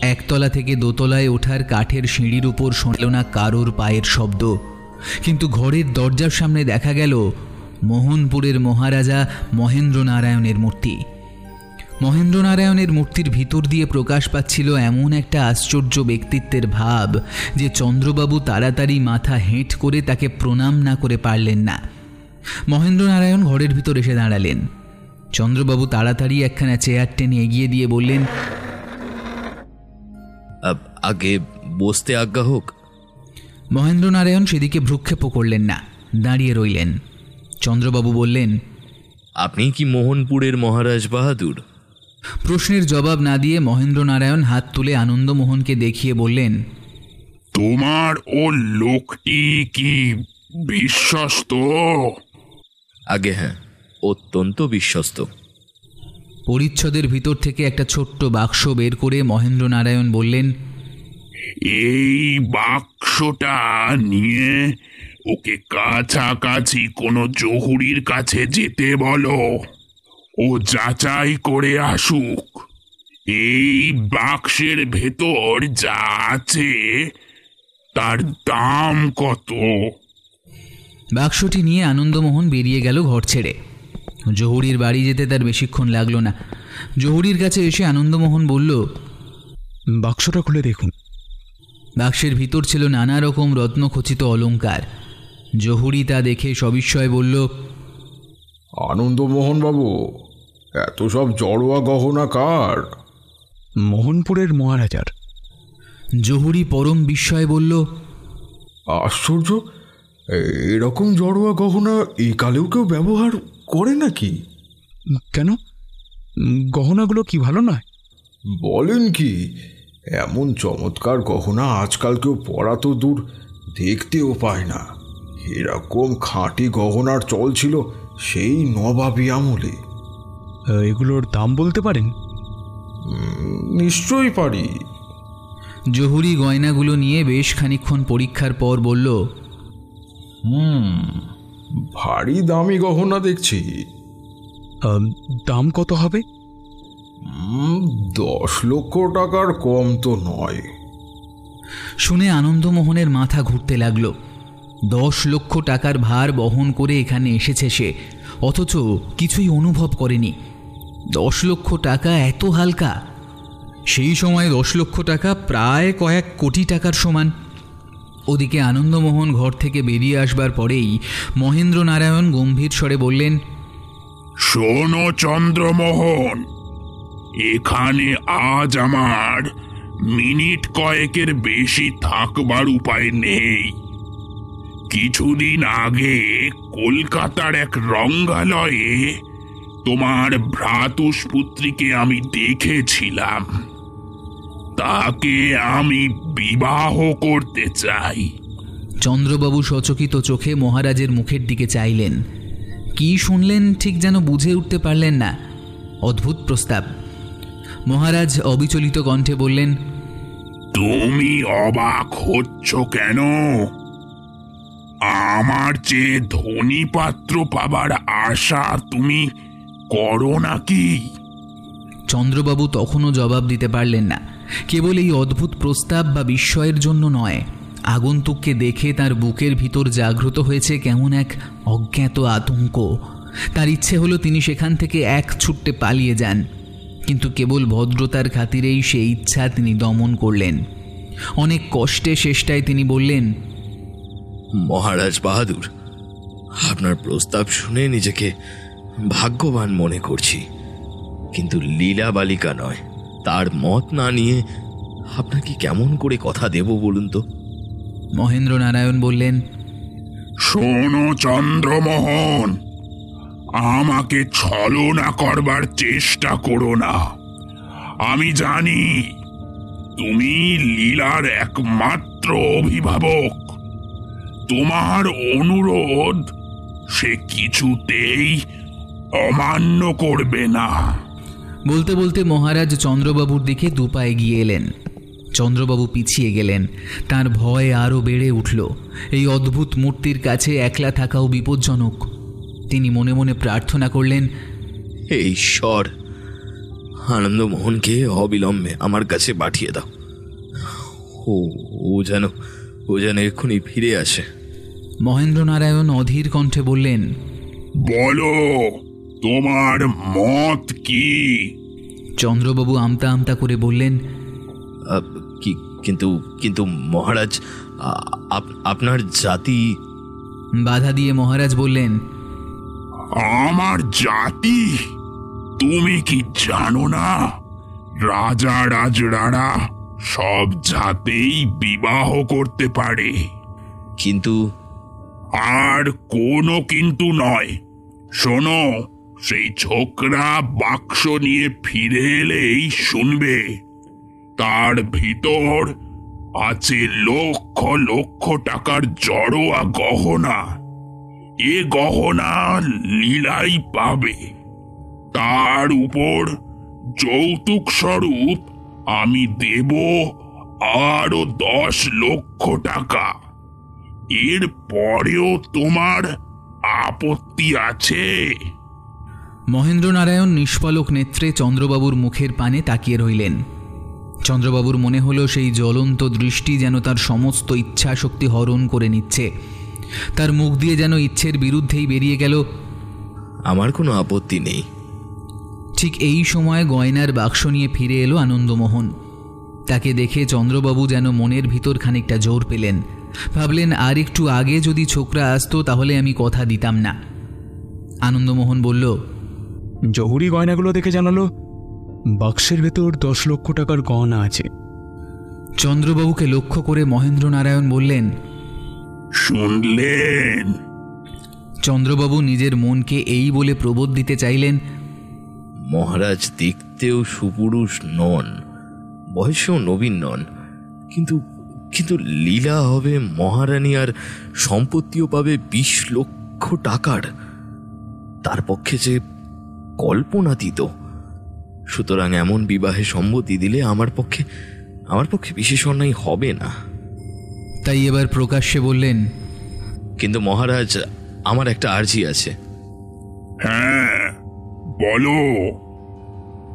একতলা থেকে দোতলায় ওঠার কাঠের সিঁড়ির উপর শোনল না কারোর পায়ের শব্দ। কিন্তু ঘরের দরজার সামনে দেখা গেল মোহনপুরের মহারাজা মহেন্দ্র নারায়ণের মূর্তি। মহেন্দ্র নারায়ণের মূর্তির ভিতর দিয়ে প্রকাশ পাচ্ছিল এমন একটা আশ্চর্য ব্যক্তিত্বের ভাব যে চন্দ্রবাবু তাড়াতাড়ি মাথা হেঁট করে তাকে প্রণাম না করে পারলেন না। মহেন্দ্রনারায়ণ ঘরের ভিতর এসে দাঁড়ালেন। চন্দ্রবাবু তাড়াতাড়ি একখানা চেয়ার টেনে এগিয়ে দিয়ে বললেন আগে বসতে আজ্ঞা হোক। মহেন্দ্রনারায়ণ সেদিকে ভ্রুক্ষেপও করলেন না দাঁড়িয়ে রইলেন। চন্দ্রবাবু বললেন আপনি কি মোহনপুরের মহারাজ বাহাদুর? প্রশ্নের জবাব না দিয়ে মহেন্দ্রনারায়ণ হাত তুলে আনন্দমোহনকে দেখিয়ে বললেন তোমার ও লোকটি কি বিশ্বস্ত? আগে হ্যাঁ অত্যন্ত বিশ্বস্ত। পরিচ্ছদের ভিতর থেকে একটা ছোট্ট বাক্স বের করে মহেন্দ্রনারায়ণ বললেন এই বাক্সটা নিয়ে ওকে কাছাকাছি কোনো জহুরির কাছে যেতে বলো। ও যাচাই করে আসুক। এই বাক্সের ভেতর যা আছে তার দাম কত? বাক্সটি নিয়ে আনন্দমোহন বেরিয়ে গেল ঘর ছেড়ে। জহুরির বাড়ি যেতে তার বেশিক্ষণ লাগল না। জহুরির কাছে এসে আনন্দমোহন বলল বাক্সটা খুলে দেখুন। বাক্সের ভিতর ছিল নানা রকম রত্নখচিত অলংকার। জহুরি তা দেখে সবিস্ময় বলল আনন্দমোহন বাবু এত সব জড়োয়া গহনা কার? মোহনপুরের মহারাজার। জহুরি পরম বিস্ময়ে বলল আশ্চর্য এরকম জড়োয়া গহনা এই কালেও কেউ ব্যবহার করে নাকি? কেন? গহনাগুলো কি ভালো নয়? বলেন কি এমন চমৎকার গহনা আজকাল কেউ পরা তো দূর দেখতেও পায় না। এরকম খাঁটি গহনার চল ছিল সেই নবাবি আমলে। এগুলোর দাম বলতে পারেন? নিশ্চয়ই পারি। জহুরি গয়নাগুলো নিয়ে বেশ খানিক্ষণ পরীক্ষার পর বলল হুম ভারী দামি গহনা দেখছি। দাম কত হবে? দশ লক্ষ টাকার কম তো নয়। শুনে আনন্দমোহনের মাথা ঘুরতে লাগল। দশ লক্ষ টাকার ভার বহন করে এখানে এসেছে সে। অথচ কিছুই অনুভব করেনি। দশ লক্ষ টাকা এত হালকা। সেই সময় দশ লক্ষ টাকা প্রায় কয়েক কোটি টাকার সমান। ওদিকে আনন্দমোহন ঘর থেকে বেরিয়ে আসবার পরেই মহেন্দ্র নারায়ণ গম্ভীর স্বরে বললেন, শোনো চন্দ্রমোহন, এখানে আজ আমার মিনিট কয়েকের বেশি থাকবার উপায় নেই। কিছুদিন আগে কলকাতার এক রঙ্গালয়ে তোমার ভ্রাতুষ্পুত্রীকে আমি দেখেছিলাম। তাকে আমি বিবাহ করতে চাই। চন্দ্রবাবু সচকিত চোখে মহারাজের মুখের দিকে চাইলেন। কি শুনলেন ঠিক যেন বুঝে উঠতে পারলেন না। অদ্ভুত প্রস্তাব। মহারাজ অবিচলিত কণ্ঠে বললেন তুমি অবাক হচ্ছ কেন? আমার চেয়ে ধনী পাত্র পাবার আশা তুমি করো নাকি? চন্দ্রবাবু তখনও জবাব দিতে পারলেন না। কেবল এই অদ্ভুত প্রস্তাব বা বিস্ময়ের জন্য নয়। আগন্তুককে দেখে তার বুকের ভিতর জাগ্রত হয়েছে কেমন এক অজ্ঞাত আতঙ্ক। তার ইচ্ছে হলো তিনি সেখান থেকে এক ছুট্টে পালিয়ে যান। কিন্তু কেবল ভদ্রতার খাতিরেই সেই ইচ্ছা তিনি দমন করলেন। অনেক কষ্টে শেষটায় তিনি বললেন মহারাজ বাহাদুর আপনার প্রস্তাব শুনে নিজেকে ভাগ্যবান মনে করছি। কিন্তু লীলা বালিকা নয় তার মত না নিয়ে আপনাকে কেমন করে কথা দেব বলুন তো? মহেন্দ্র নারায়ণ বললেন শোনো চন্দ্রমোহন আমাকে ছলনা করবার চেষ্টা করো না। আমি জানি তুমি লীলার একমাত্র অভিভাবক। তোমার অনুরোধ সে কিছুতেই অমান্য করবে না। বলতে বলতে মহারাজ চন্দ্রবাবুর দিকে দুপা গিয়ে এলেন। চন্দ্রবাবু পিছিয়ে গেলেন। তার ভয় আরও বেড়ে উঠল। এই অদ্ভুত মূর্তির কাছে একলা থাকাও বিপজ্জনক। তিনি মনে মনে প্রার্থনা করলেন হে ঈশ্বর আনন্দমোহনকে অবিলম্বে আমার কাছে পাঠিয়ে দাও। ও ও যেন ও যেন এক্ষুনি ফিরে আসে। মহেন্দ্রনারায়ণ অধীর কণ্ঠে বললেন বলো তোমার মত কি? চন্দ্রবাবু আমতা আমতা করে বললেন কি কিন্তু কিন্তু মহারাজ আপ- আপনার জাতি? বাধা দিয়ে মহারাজ বললেন আমার জাতি? তুমি কি জানো না? রাজা রাজরারা সব জাতেই বিবাহ করতে পারে। কিন্তু আর কোনো কিন্তু নয়। শোনো সেই ছোকরা বাক্স নিয়ে ফিরে এলেই শুনবে। তার ভিতর আছে লক্ষ লক্ষ টাকার জড়োয়া গহনা। এ গহনা লীলাই পাবে। তার উপর যৌতুক স্বরূপ আমি দেব আরও দশ লক্ষ টাকা। এর পরেও তোমার আপত্তি আছে। মহেন্দ্রনারায়ণ নিষ্পলক নেত্রে চন্দ্রবাবুর মুখের পানে তাকিয়ে রইলেন। চন্দ্রবাবুর মনে হলো সেই জ্বলন্ত দৃষ্টি যেন তার সমস্ত ইচ্ছা শক্তি হরণ করে নিচ্ছে। তার মুখ দিয়ে যেন ইচ্ছের বিরুদ্ধেই বেরিয়ে গেল আমার কোনো আপত্তি নেই। ঠিক এই সময় গয়নার বাক্স নিয়ে ফিরে এলো আনন্দমোহন। তাকে দেখে চন্দ্রবাবু যেন মনের ভিতর খানিকটা জোর পেলেন। ভাবলেন আর একটু আগে যদি ছোকরা আসতো তাহলে আমি কথা দিতাম না। আনন্দমোহন বলল জহুরি গয়নাগুলো দেখে জানালো বাক্সের ভেতর দশ লক্ষ টাকার গহনা আছে। চন্দ্রবাবুকে লক্ষ্য করে মহেন্দ্রনারায়ণ বললেন শুনলেন? চন্দ্রবাবু নিজের মনকে এই বলে প্রবোধ দিতে চাইলেন মহারাজ দেখতেও সুপুরুষ নন বয়সেও নবীন নন কিন্তু কিন্তু লীলা হবে মহারানী আর সম্পত্তিও পাবে বিশ লক্ষ টাকার। তার পক্ষে যে কল্পনাতীত। সুতরাং এমন বিবাহে সম্মতি দিলে আমার পক্ষে আমার পক্ষে বিশেষ অন্যায় হবে না। তাই এবার প্রকাশ্যে বললেন কিন্তু মহারাজ আমার একটা আর্জি আছে। হ্যাঁ বলো।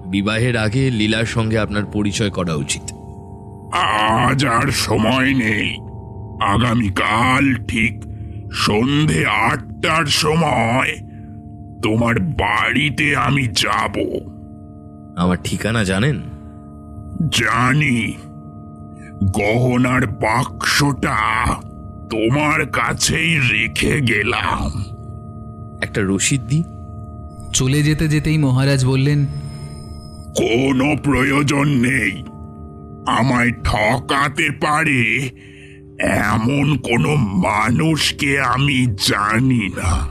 বিবাহের আগে লীলার সঙ্গে আপনার পরিচয় করা উচিত। আজ আর সময় নেই। আগামীকাল ঠিক সন্ধে আটটার সময় তোমার বাড়িতে আমি যাব। আমার ঠিকানা জানেন? জানি। গহনার বাক্সটা তোমার কাছেই রেখে গেলাম। একটা রসিদ দিই? চলে যেতে যেতেই মহারাজ বললেন কোনো প্রয়োজন নেই। আমায় ঠকাতে পারে এমন কোনো মানুষকে আমি জানি না।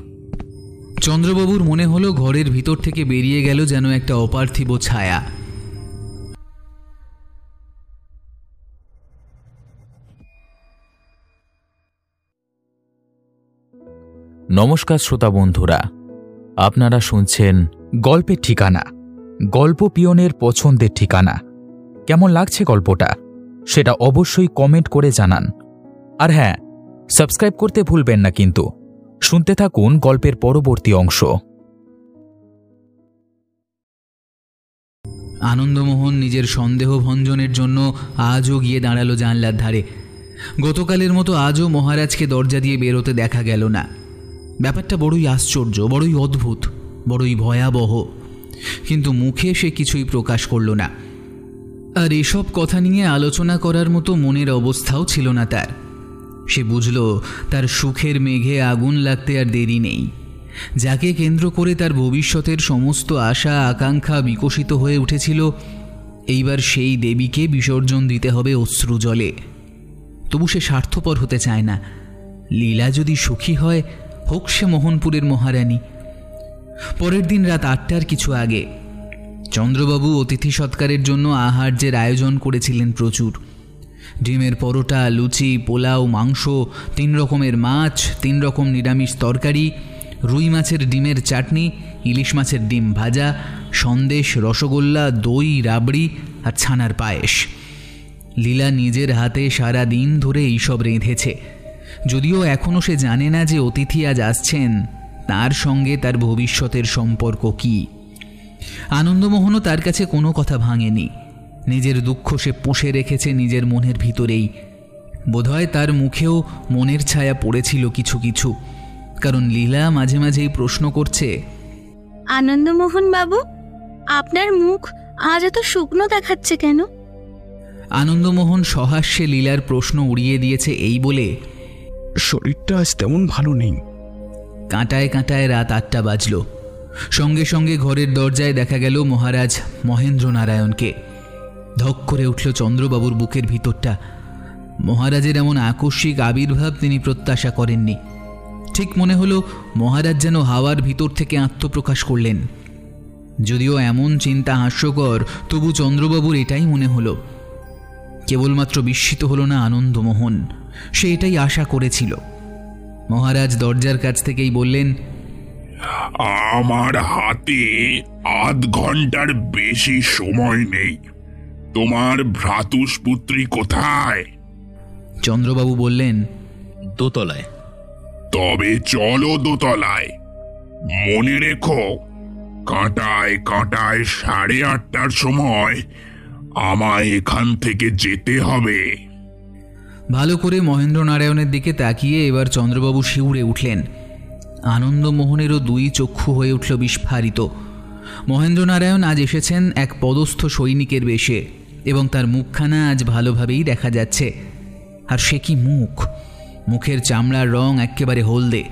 চন্দ্রবাবুর মনে হলো ঘরের ভিতর থেকে বেরিয়ে গেল যেন একটা অপার্থিব ছায়া। নমস্কার শ্রোতা বন্ধুরা আপনারা শুনছেন গল্পের ঠিকানা, গল্প পিয়নের পছন্দের ঠিকানা। কেমন লাগছে গল্পটা? সেটা অবশ্যই কমেন্ট করে জানান। আর হ্যাঁ সাবস্ক্রাইব করতে ভুলবেন না কিন্তু। শুনতে থাকুন গল্পের পরবর্তী অংশ। আনন্দমোহন নিজের সন্দেহ ভঞ্জনের জন্য আজও গিয়ে দাঁড়াল জানলার ধারে। গতকালের মতো আজও মহারাজকে দরজা দিয়ে বেরোতে দেখা গেল না। ব্যাপারটা বড়ই আশ্চর্য, বড়ই অদ্ভুত, বড়ই ভয়াবহ। কিন্তু মুখে সে কিছুই প্রকাশ করল না। আর এসব কথা নিয়ে আলোচনা করার মতো মনের অবস্থাও ছিল না তার। সে বুঝল, তার সুখের মেঘে আগুন লাগতে আর দেরি নেই। যাকে কেন্দ্র করে তার ভবিষ্যতের সমস্ত আশা, আকাঙ্ক্ষা বিকশিত হয়ে উঠেছিল, এইবার সেই দেবীকে বিসর্জন দিতে হবে অশ্রু জলে। তবু সে স্বার্থপর হতে চায় না। লীলা যদি সুখী হয় হোক সে মোহনপুরের মহারানী। পরের দিন রাত আটটার কিছু আগে চন্দ্রবাবু অতিথি সৎকারের জন্য আহার্যের আয়োজন করেছিলেন প্রচুর। ডিমের পরোটা, লুচি, পোলাও, মাংস, তিন রকমের মাছ, তিন রকম নিরামিষ তরকারি, রুই মাছের ডিমের চাটনি, ইলিশ মাছের ডিম ভাজা, সন্দেশ, রসগোল্লা, দই, রাবড়ি আর ছানার পায়েস। লীলা নিজের হাতে সারা দিন ধরে এইসব রেঁধেছে। যদিও এখনও সে জানে না যে অতিথি আজ আসছেন তার সঙ্গে তার ভবিষ্যতের সম্পর্ক কী। আনন্দমোহনও তার কাছে কোনো কথা ভাঙেনি। নিজের দুঃখ সে পুষে রেখেছে নিজের মনের ভিতরেই। বোধহয় তার মুখেও মনের ছায়া পড়েছিল কিছু কিছু কারণ লীলা মাঝে মাঝেই প্রশ্ন করছে আনন্দমোহন বাবু আপনার মুখ আজ এত শুকনো দেখাচ্ছে কেন? আনন্দমোহন সহাস্যে লীলার প্রশ্ন উড়িয়ে দিয়েছে এই বলে শরীরটা আজ তেমন ভালো নেই। কাঁটায় কাঁটায় রাত আটটা বাজল। সঙ্গে সঙ্গে ঘরের দরজায় দেখা গেল মহারাজ মহেন্দ্র নারায়ণকে ধক করে উঠল চন্দ্রবাবুর বুকের ভিতরটা। মহারাজের এমন আকস্মিক আবির্ভাব তিনি প্রত্যাশা করেননি। ঠিক মনে হলো মহারাজ যেন হাওয়ার ভিতর থেকে আত্মপ্রকাশ করলেন। যদিও এমন চিন্তা হাস্যকর, তবু চন্দ্রবাবুর এটাই মনে হলো। কেবলমাত্র বিস্মিত হল না আনন্দমোহন। সে এটাই আশা করেছিল। মহারাজ দরজার কাছ থেকেই বললেন আমার হাতে আধ ঘণ্টার বেশি সময় নেই। তোমার ভ্রাতুষ্পুত্রী কোথায়? চন্দ্রবাবু বললেন দোতলায়। তবে চলো দোতলায়। মনে রেখো কাঁটায় কাঁটায় সাড়ে আটটার সময় আমায় এখান থেকে যেতে হবে। ভালো করে মহেন্দ্র নারায়ণের দিকে তাকিয়ে এবার চন্দ্রবাবু শিউরে উঠলেন। আনন্দমোহনেরও দুই চক্ষু হয়ে উঠল বিস্ফারিত। মহেন্দ্র নারায়ণ আজ এসেছেন এক পদস্থ সৈনিকের বেশে এবং তার মুখখানা আজ ভালোভাবেই দেখা যাচ্ছে। আর সে কি মুখ? মুখের চামড়ার রং একেবারে হলদে।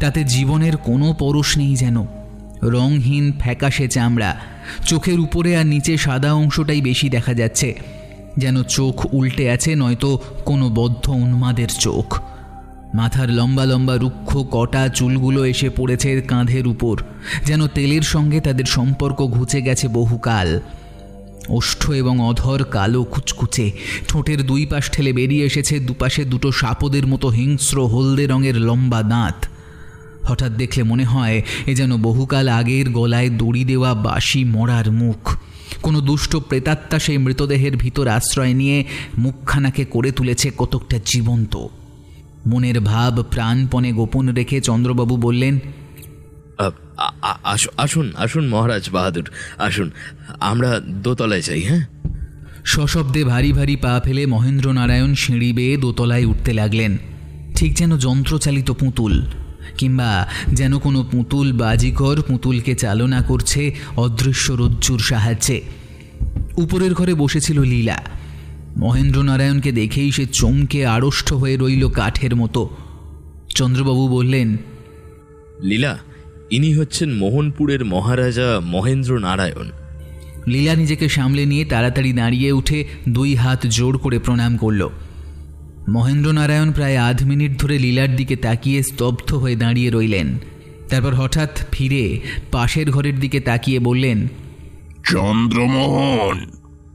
তাতে জীবনের কোনো পরশ নেই যেন। রংহীন ফ্যাকাশে চামড়া। চোখের উপরে আর নিচে সাদা অংশটাই বেশি দেখা যাচ্ছে। যেন চোখ উল্টে আছে, নয়তো কোনো বদ্ধ উন্মাদের চোখ। মাথার লম্বা লম্বা রুক্ষ কটা চুলগুলো এসে পড়েছে কাঁধের উপর, যেন তেলের সঙ্গে তাদের সম্পর্ক ঘুচে গেছে বহুকাল। ওষ্ঠ এবং অধর কালো কুচকুচে, ঠোঁটের দুই পাশ ঠেলে বেরিয়ে এসেছে, দুপাশে দুটো সাপদের মতো হিংস্র হলদে রঙের লম্বা দাঁত। হঠাৎ দেখলে মনে হয়, এ যেন বহুকাল আগের গলায় দড়ি দেওয়া বাসি মরার মুখ। কোনো দুষ্ট প্রেতাত্মা সেই মৃতদেহের ভিতর আশ্রয় নিয়ে মুখখানাকে করে তুলেছে কতকটা জীবন্ত। মনের ভাব প্রাণপণে গোপন রেখে চন্দ্রবাবু বললেন আসুন আসুন আসুন মহারাজ বাহাদুর আসুন আমরা দোতলায় যাই হ্যাঁ? সশব্দে ভারী ভারী পা ফেলে মহেন্দ্র নারায়ণ সিঁড়ি বেয়ে দোতলায় উঠতে লাগলেন। ঠিক যেন যন্ত্রচালিত পুতুল। কিংবা যেন কোনো পুতুল বাজিকর পুতুলকে চালনা করছে অদৃশ্য রজ্জুর সাহায্যে। উপরের ঘরে বসেছিল লীলা। মহেন্দ্র নারায়ণকে দেখেই সে চমকে আড়ষ্ট হয়ে রইল কাঠের মতো। চন্দ্রবাবু বললেন লীলা ইনি হচ্ছেন মোহনপুরের মহারাজা মহেন্দ্র নারায়ণ লীলা নিজেকে সামলে নিয়ে তাড়াতাড়ি দাঁড়িয়ে উঠে দুই হাত জোর করে প্রণাম করল। মহেন্দ্র নারায়ণ প্রায় আধ মিনিট ধরে লীলার দিকে তাকিয়ে স্তব্ধ হয়ে দাঁড়িয়ে রইলেন। তারপর হঠাৎ ফিরে পাশের ঘরের দিকে তাকিয়ে বললেন চন্দ্রমোহন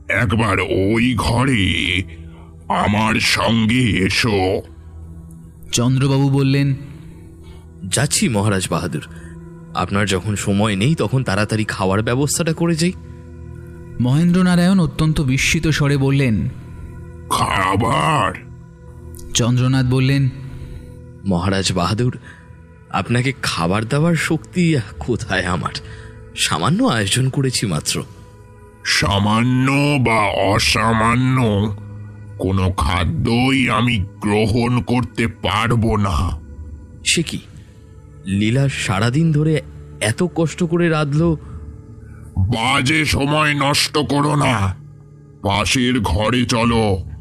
একবার ওই ঘরে আমার সঙ্গে এসো। চন্দ্রবাবু বললেন যাচ্ছি মহারাজ বাহাদুর। আপনার যখন সময় নেই তখন তাড়াতাড়ি খাওয়ার ব্যবস্থাটা করে যাই। মহেন্দ্র নারায়ণ অত্যন্ত বিস্মিত স্বরে বললেন খাবার? চন্দ্রনাথ বললেন মহারাজ বাহাদুর আপনাকে খাবার দাবার শক্তি কোথায় আমার? সামান্য আয়োজন করেছি মাত্র। সামান্য বা অসামান্য কোনো খাদ্যই আমি গ্রহণ করতে পারব না। সে কি? লীলা সারাদিন ধরে এত কষ্ট করে রাঁধল? বাজে সময় নষ্ট করো না। পাশের ঘরে চলো।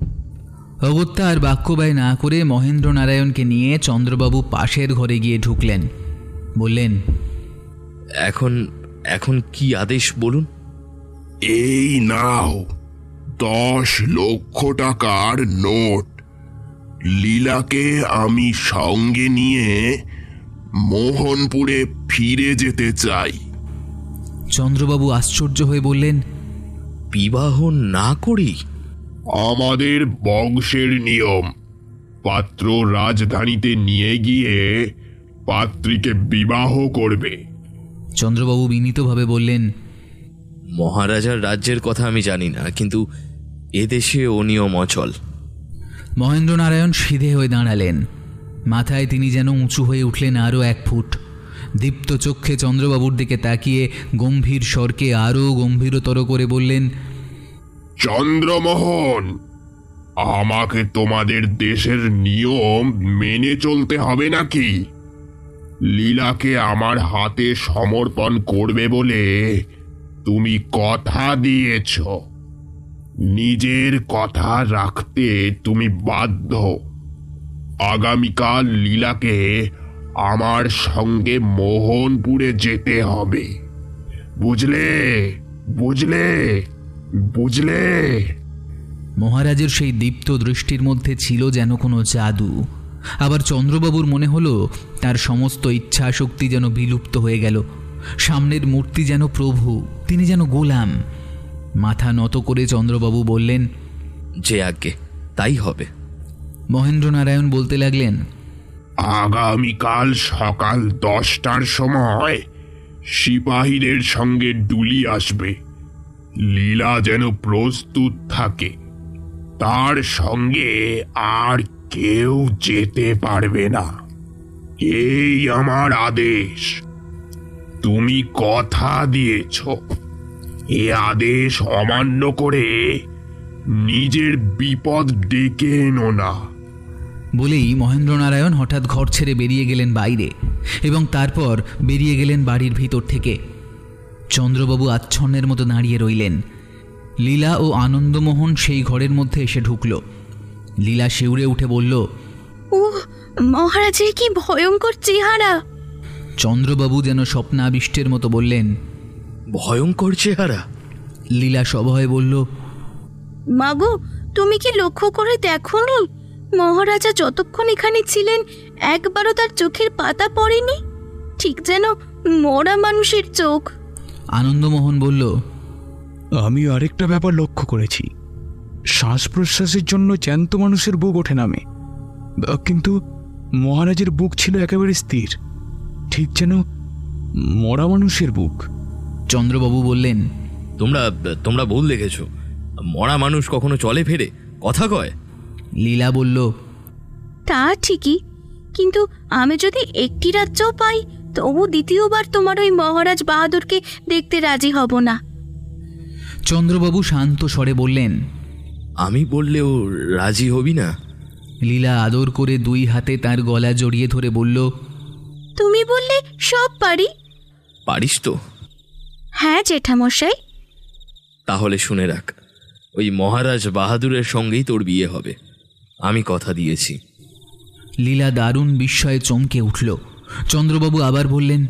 অগত্যা আর বাক্যবায় না করে মহেন্দ্র নারায়ণকে নিয়ে চন্দ্রবাবু পাশের ঘরে গিয়ে ঢুকলেন। বললেন এখন এখন কি আদেশ বলুন? এই নাও দশ লক্ষ টাকার নোট। লীলাকে আমি সঙ্গে নিয়ে মোহনপুরে ফিরে যেতে চাই। চন্দ্রবাবু আশ্চর্য হয়ে বললেন বিবাহ না করি আমাদের বংশের নিয়ম। পাত্র রাজধানীতে নিয়ে গিয়ে পাত্রীকে বিবাহ করবে। চন্দ্রবাবু বিনীতভাবে বললেন মহারাজার রাজ্যের কথা আমি জানি না কিন্তু এদেশে ও নিয়ম অচল। মহেন্দ্র নারায়ণ সিধে হয়ে দাঁড়ালেন। মাথায় তিনি যেন উঁচু হয়ে উঠলেন আরও এক ফুট। দীপ্ত চক্ষে চন্দ্রবাবুর দিকে তাকিয়ে গম্ভীর স্বরকে আরও গম্ভীরতর করে বললেন চন্দ্রমোহন, আমাকে তোমাদের দেশের নিয়ম মেনে চলতে হবে নাকি? লীলাকে আমার হাতে সমর্পণ করবে বলে তুমি কথা দিয়েছ। নিজের কথা রাখতে তুমি বাধ্য। আগামীকাল লীলাকে আমার সঙ্গে মোহনপুরে যেতে হবে। বুঝলে? বুঝলে? বুঝলে? মহারাজের সেই দীপ্ত দৃষ্টির মধ্যে ছিল যেন কোনো জাদু। আবার চন্দ্রবাবুর মনে হলো তার সমস্ত ইচ্ছা শক্তি যেন বিলুপ্ত হয়ে গেল। সামনের মূর্তি যেন প্রভু তিনি যেন গোলাম। মাথা নত করে চন্দ্রবাবু বললেন যে আজ্ঞে তাই হবে। মহেন্দ্র নারায়ণ বলতে লাগলেন আগামীকাল সকাল দশটার সময় সিপাহীদের সঙ্গে ডুলি আসবে। লীলা যেন প্রস্তুত থাকে। তার সঙ্গে আর কেউ যেতে পারবে না। এই আমার আদেশ। তুমি কথা দিয়েছ। এ আদেশ অমান্য করে নিজের বিপদ ডেকে এনো না। বলেই মহেন্দ্রনারায়ণ হঠাৎ ঘর ছেড়ে বেরিয়ে গেলেন বাইরে এবং তারপর বেরিয়ে গেলেন বাড়ির ভিতর থেকে। চন্দ্রবাবু আচ্ছন্নের মতো দাঁড়িয়ে রইলেন। লীলা ও আনন্দমোহন সেই ঘরের মধ্যে এসে ঢুকল। লীলা শিউরে উঠে বলল ও মহারাজের কি ভয়ঙ্কর চেহারা। চন্দ্রবাবু যেন স্বপ্নাবিষ্টের মতো বললেন ভয়ঙ্কর চেহারা? লীলা সভয়ে বলল মাগো তুমি কি লক্ষ্য করে দেখোনি? মহারাজা যতক্ষণ এখানে ছিলেন একবারও তার চোখের পাতা পড়েনি? ঠিক যেন মরা মানুষের চোখ। আনন্দমোহন বলল আমি আরেকটা ব্যাপার লক্ষ্য করেছি। শ্বাস প্রশ্বাসের জন্য জ্যান্ত মানুষের বুক ওঠে নামে। কিন্তু মহারাজের বুক ছিল একেবারে স্থির। ঠিক যেন মরা মানুষের বুক। চন্দ্রবাবু বললেন তোমরা তোমরা ভুল দেখেছ। মরা মানুষ কখনো চলে ফেরে? কথা কয়। লীলা বলল তা ঠিকই কিন্তু আমি যদি একটি রাজ্যও পাই তবু দ্বিতীয়বার তোমার ওই মহারাজ বাহাদুরকে দেখতে রাজি হব না। চন্দ্রবাবু শান্ত স্বরে বললেন আমি বললেও রাজি হবি না। লীলা আদর করে দুই হাতে তার গলা জড়িয়ে ধরে বলল তুমি বললে সব পারি? পারিস তো। হ্যাঁ জেঠামশাই। তাহলে শুনে রাখ ওই মহারাজ বাহাদুরের সঙ্গেই তোর বিয়ে হবে। আমি কথা দিয়েছি। লীলা দারুণ বিস্ময়ে চমকে উঠল। চন্দ্রবাবু আবার বললেন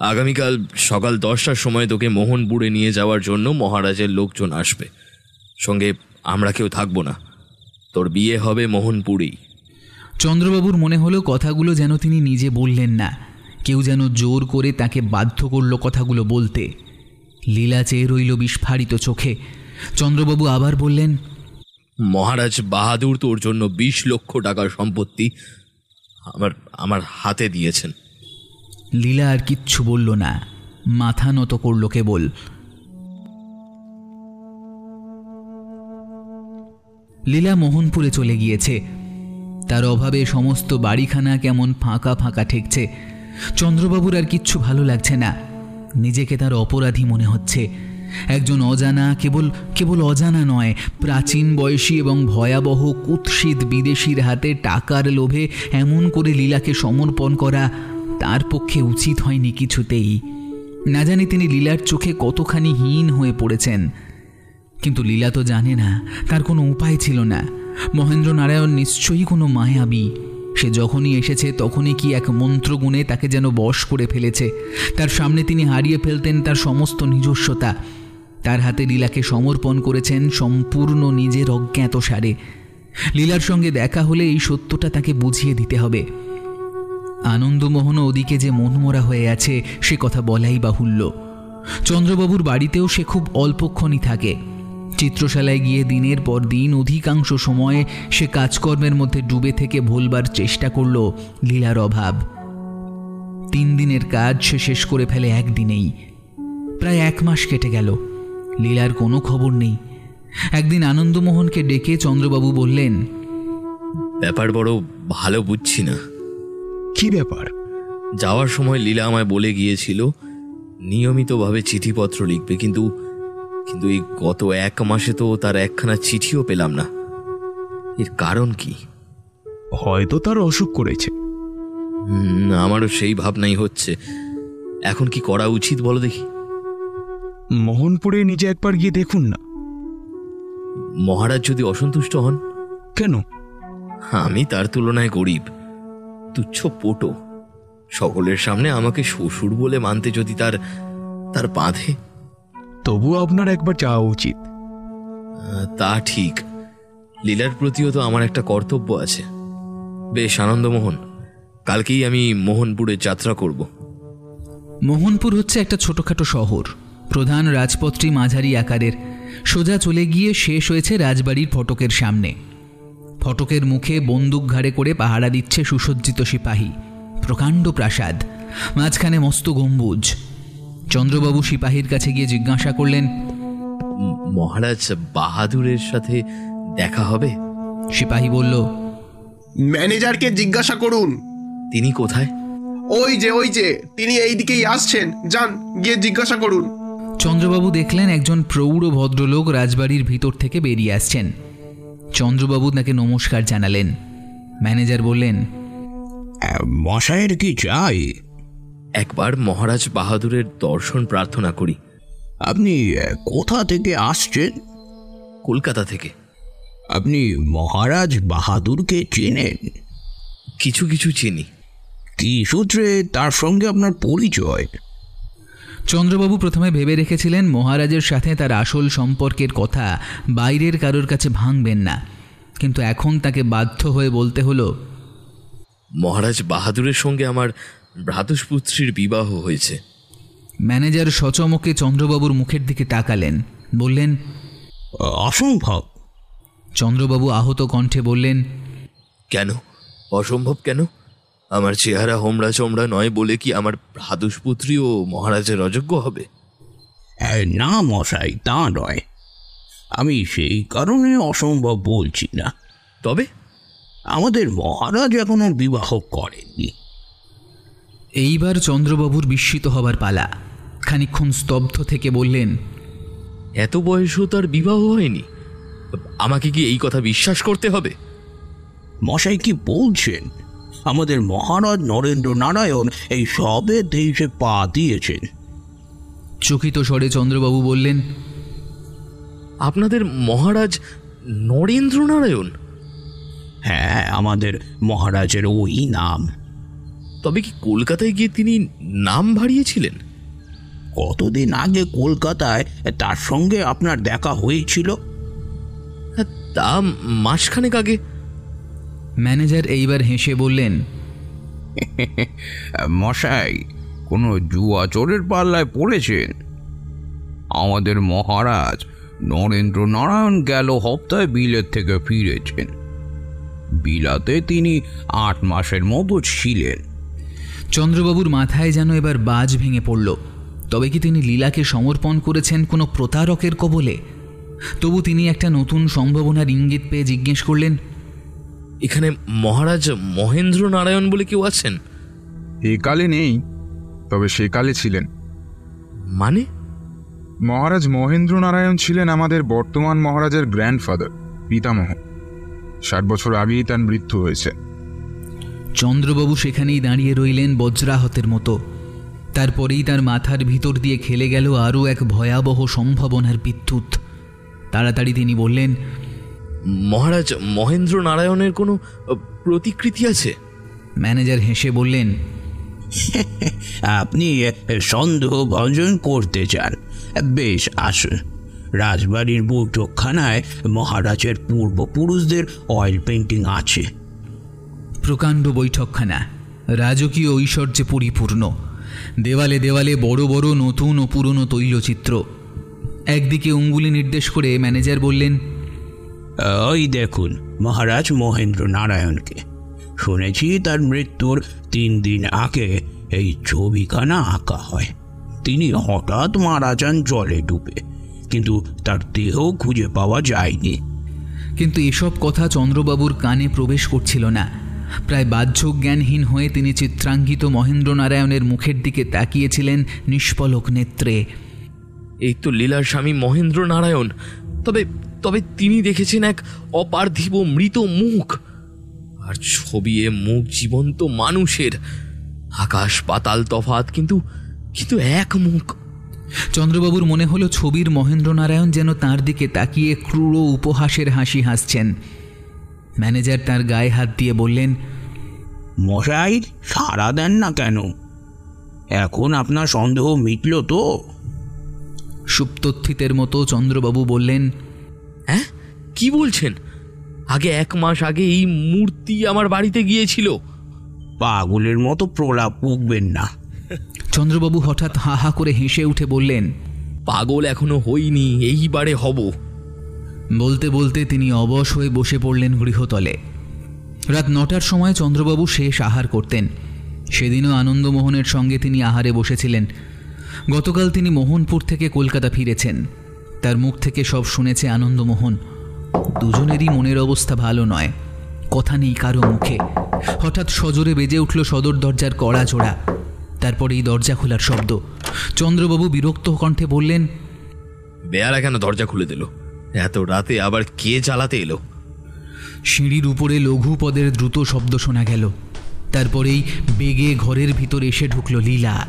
আগামীকাল সকাল দশটার সময় তোকে মোহনপুরে নিয়ে যাওয়ার জন্য মহারাজের লোকজন আসবে। সঙ্গে আমরা কেউ থাকব না। তোর বিয়ে হবে মোহনপুরেই। চন্দ্রবাবুর মনে হলো কথাগুলো যেন তিনি নিজে বললেন না। কেউ যেন জোর করে তাকে বাধ্য করল কথাগুলো বলতে। লীলা চেয়ে রইল বিস্ফারিত চোখে। চন্দ্রবাবু আবার বললেন মহারাজ বাহাদুর তোর জন্য বিশ লক্ষ টাকার সম্পত্তি আমার আমার হাতে দিয়েছেন। লীলা আর কিচ্ছু বলল না। মাথা নত করল কেবল। লীলা মোহনপুরে চলে গিয়েছে। তার অভাবে সমস্ত বাড়িখানা কেমন ফাঁকা ফাঁকা ঠেকছে। চন্দ্রবাবুর আর কিচ্ছু ভালো লাগছে না। নিজেকে তার অপরাধী মনে হচ্ছে। একজন অজানা, কেবল কেবল অজানা নয়, প্রাচীন বয়সী এবং ভয়াবহ কুৎসিত বিদেশির হাতে টাকার লোভে এমন করে লীলাকে সমর্পণ করা তার পক্ষে উচিত হয়নি কিছুতেই। না জানি তিনি লীলার চোখে কতখানি হীন হয়ে পড়েছেন। কিন্তু লীলা তো জানে না, তার কোনো উপায় ছিল না। মহেন্দ্র নারায়ণ নিশ্চয়ই কোনো মায়াবী। সে যখনই এসেছে, তখনই কি এক মন্ত্রগুণে তাকে যেন বশ করে ফেলেছে। তার সামনে তিনি হারিয়ে ফেলতেন তার সমস্ত নিজস্বতা। তার হাতে লীলাকে সমর্পণ করেছেন সম্পূর্ণ নিজের অজ্ঞাত সারে। লীলার সঙ্গে দেখা হলে এই সত্যটা তাকে বুঝিয়ে দিতে হবে। আনন্দমোহনও ওদিকে যে মনমরা হয়ে আছে, সে কথা বলাই বাহুল্য। চন্দ্রবাবুর বাড়িতেও সে খুব অল্পক্ষণই থাকে। চিত্রশালায় গিয়ে দিনের পর দিন অধিকাংশ সময়ে সে কাজকর্মের মধ্যে ডুবে থেকে ভুলবার চেষ্টা করল লীলার অভাব। তিন দিনের কাজ সে শেষ করে ফেলে একদিনেই। প্রায় এক মাস কেটে গেল। লীলার কোনো খবর নেই। একদিন আনন্দমোহনকে ডেকে চন্দ্রবাবু বললেন ব্যাপার বড় ভালো বুঝছি না। কি ব্যাপার? যাওয়ার সময় লীলা আমায় বলে গিয়েছিল নিয়মিতভাবে চিঠিপত্র লিখবে কিন্তু কিন্তু এই গত এক মাসে তো তার একখানা চিঠিও পেলাম না। এর কারণ কি? হয়তো তার অসুখ করেছে। হুম, আমারও সেই ভাবনাই হচ্ছে। এখন কি করা উচিত বলো দেখি? মোহনপুরে নিজে একবার গিয়ে দেখুন না। মহারাজ যদি অসন্তুষ্ট হন? কেন? আমি তার তুলনায় গরিব। তুচ্ছ পোটো। সকলের সামনে আমাকে শ্বশুর বলে মানতে যদি তার তার বাঁধে? তবু আপনার একবার যাওয়া উচিত। তা ঠিক। লীলার প্রতিও তো আমার একটা কর্তব্য আছে। বেশ আনন্দমোহন কালকেই আমি মোহনপুরে যাত্রা করব। মোহনপুর হচ্ছে একটা ছোটখাটো শহর। প্রধান রাজপথটি মাঝারি আকারের। সোজা চলে গিয়ে শেষ হয়েছে রাজবাড়ির ফটকের সামনে। ফটকের মুখে বন্দুক ঘাড়ে করে পাহারা দিচ্ছে সুসজ্জিত সিপাহী। প্রকাণ্ড প্রাসাদ। মাঝখানে মস্ত গম্বুজ। চন্দ্রবাবু সিপাহীর কাছে গিয়ে জিজ্ঞাসা করলেন মহারাজ বাহাদুরের সাথে দেখা হবে? সিপাহী বলল ম্যানেজারকে জিজ্ঞাসা করুন। তিনি কোথায়? ওই যে ওই যে তিনি এই দিকেই আসছেন। যান গিয়ে জিজ্ঞাসা করুন। চন্দ্রবাবু দেখলেন একজন প্রৌঢ় ভদ্রলোক রাজবাড়ির ভিতর থেকে বেরিয়ে আসছেন। চন্দ্রবাবু তাকে নমস্কার জানালেন। ম্যানেজার বললেন মশাইয়ের কি চাই? একবার মহারাজ বাহাদুরের দর্শন প্রার্থনা করি। আপনি কোথা থেকে আসছেন? কলকাতা থেকে। আপনি মহারাজ বাহাদুরকে চেনেন? কিছু কিছু চিনি। কি সূত্রে তার সঙ্গে আপনার পরিচয়? চন্দ্রবাবু প্রথমে ভেবে রেখেছিলেন মহারাজের সাথে তার আসল সম্পর্কের কথা বাইরের কারোর কাছে ভাঙবেন না। কিন্তু এখন তাকে বাধ্য হয়ে বলতে হলো মহারাজ বাহাদুরের সঙ্গে আমার ভ্রাতুষ্পুত্রীর বিবাহ হয়েছে। ম্যানেজার সচমকে চন্দ্রবাবুর মুখের দিকে তাকালেন বললেন অসম্ভব চন্দ্রবাবু আহত কণ্ঠে বললেন কেন? অসম্ভব কেন? আমার চেহারা হোমড়া চমড়া নয় বলে কি আমার ভ্রাতুষ্পুত্রীও মহারাজের অযোগ্য হবে? না মশাই তা নয়। আমি সেই কারণে অসম্ভব বলছি না। তবে? আমাদের মহারাজ এখনও বিবাহ করেননি। এইবার চন্দ্রবাবুর বিস্মিত হবার পালা। খানিক্ষণ স্তব্ধ থেকে বললেন এত বয়সও তার বিবাহ হয়নি। আমাকে কি এই কথা বিশ্বাস করতে হবে? মশাই কি বলছেন? আমাদের মহারাজ নরেন্দ্র নারায়ণ এই সবে দেশে পা দিয়েছেন। চকিত স্বরে চন্দ্রবাবু বললেন আপনাদের মহারাজ নরেন্দ্র নারায়ণ? হ্যাঁ আমাদের মহারাজের ওই নাম। তবে কি কলকাতায় গিয়ে তিনি নাম ভারিয়েছিলেন কতদিন আগে কলকাতায় তার সঙ্গে আপনার দেখা হয়েছিল? হ্যাঁ, তা মাসখানেক আগে ম্যানেজার এইবার হেসে বললেন মশাই কোনো জুয়া চোরের পাল্লায় পড়েছেন? আমাদের মহারাজ নরেন্দ্র নারায়ণ গেল হপ্তায় বিলেত থেকে ফিরেছেন। বিলাতে তিনি আট মাসের মতো ছিলেন। চন্দ্রবাবুর মাথায় যেন এবার বাজ ভেঙে পড়ল। তবে কি তিনি লীলাকে সমর্পণ করেছেন কোনো প্রতারকের কবলে? তবু তিনি একটা নতুন সম্ভাবনার ইঙ্গিত পেয়ে জিজ্ঞেস করলেন এখানে মহারাজ মহেন্দ্র নারায়ণ বলে কেউ আছেন? একালে নেই তবে সেকালে ছিলেন। মানে? মহারাজ মহেন্দ্র নারায়ণ ছিলেন আমাদের বর্তমান মহারাজের গ্র্যান্ডফাদার পিতামহ। ষাট বছর আগেই তার মৃত্যু হয়েছে। চন্দ্রবাবু সেখানেই দাঁড়িয়ে রইলেন বজ্রাহতের মতো। তারপরেই তার মাথার ভিতর দিয়ে খেলে গেল আরও এক ভয়াবহ সম্ভাবনার বিদ্যুৎ। তাড়াতাড়ি তিনি বললেন মহারাজ মহেন্দ্র নারায়ণের কোনো প্রতিকৃতি আছে? ম্যানেজার হেসে বললেন আপনি সন্দেহ ভঞ্জন করতে চান। বেশ আসুন। রাজবাড়ির বৈঠকখানায় মহারাজের পূর্বপুরুষদের অয়েল পেন্টিং আছে। প্রকাণ্ড বৈঠকখানা রাজকীয় ঐশ্বর্যে পরিপূর্ণ। দেওয়ালে দেওয়ালে বড় বড় নতুন ও পুরনো তৈলচিত্র। একদিকে অঙ্গুলি নির্দেশ করে ম্যানেজার বললেন ওই দেখুন মহারাজ মহেন্দ্র নারায়ণকে শুনেছি তার মৃত্যুর তিন দিন আগে এই ছবিখানা আঁকা হয়। তিনি হঠাৎ মারা যান জলে ডুবে কিন্তু তার দেহ খুঁজে পাওয়া যায়নি। কিন্তু এসব কথা চন্দ্রবাবুর কানে প্রবেশ করছিল না। প্রায় বাহ্য জ্ঞানহীন হয়ে তিনি চিত্রাঙ্কিত মহেন্দ্র নারায়ণের মুখের দিকে তাকিয়েছিলেন নিষ্পলক নেত্রে। এই তো লীলার স্বামী মহেন্দ্র নারায়ণ তবে তবে তিনি দেখেছেন এক অপার্থিব মৃত মুখ। আর ছবি এ মুখ জীবন্ত মানুষের। আকাশ পাতাল তফাত কিন্তু কিন্তু এক মুখ। চন্দ্রবাবুর মনে হলো ছবির মহেন্দ্র নারায়ণ যেন তার দিকে তাকিয়ে ক্রূর উপহাসের হাসি হাসছেন। ম্যানেজার তার গায়ে হাত দিয়ে বললেন মশাই সাড়া দেন না কেন? এখন আপনার সন্দেহ মিটল তো? সুপ্তথিতের মতো চন্দ্রবাবু বললেন হ্যাঁ? কি বলছেন? আগে এক মাস আগে এই মূর্তি আমার বাড়িতে গিয়েছিল। পাগলের মতো প্রলাপ পুকবেন না। চন্দ্রবাবু হঠাৎ হা হা করে হেসে উঠে বললেন পাগল এখনও হইনি এইবারে হব। বলতে বলতে তিনি অবশ হয়ে বসে পড়লেন গৃহতলে। রাত নটার সময় চন্দ্রবাবু শেষ আহার করতেন। সেদিনও আনন্দমোহনের সঙ্গে তিনি আহারে বসেছিলেন। গতকাল তিনি মোহনপুর থেকে কলকাতা ফিরেছেন। তার মুখ থেকে সব শুনেছে আনন্দমোহন। দুজনেরই মনের অবস্থা ভালো নয়। কথা নেই কারও মুখে। হঠাৎ সজোরে বেজে উঠল সদর দরজার কড়া জোড়া। তারপরেই দরজা খোলার শব্দ। চন্দ্রবাবু বিরক্ত কণ্ঠে বললেন বেয়ারা কেন দরজা খুলে দিল? এত রাতে আবার কে চালাতে এলো? সিঁড়ির উপরে লঘু পদের দ্রুত শব্দ শোনা গেল। তারপরেই বেগে ঘরের ভিতর এসে ঢুকল লীলা।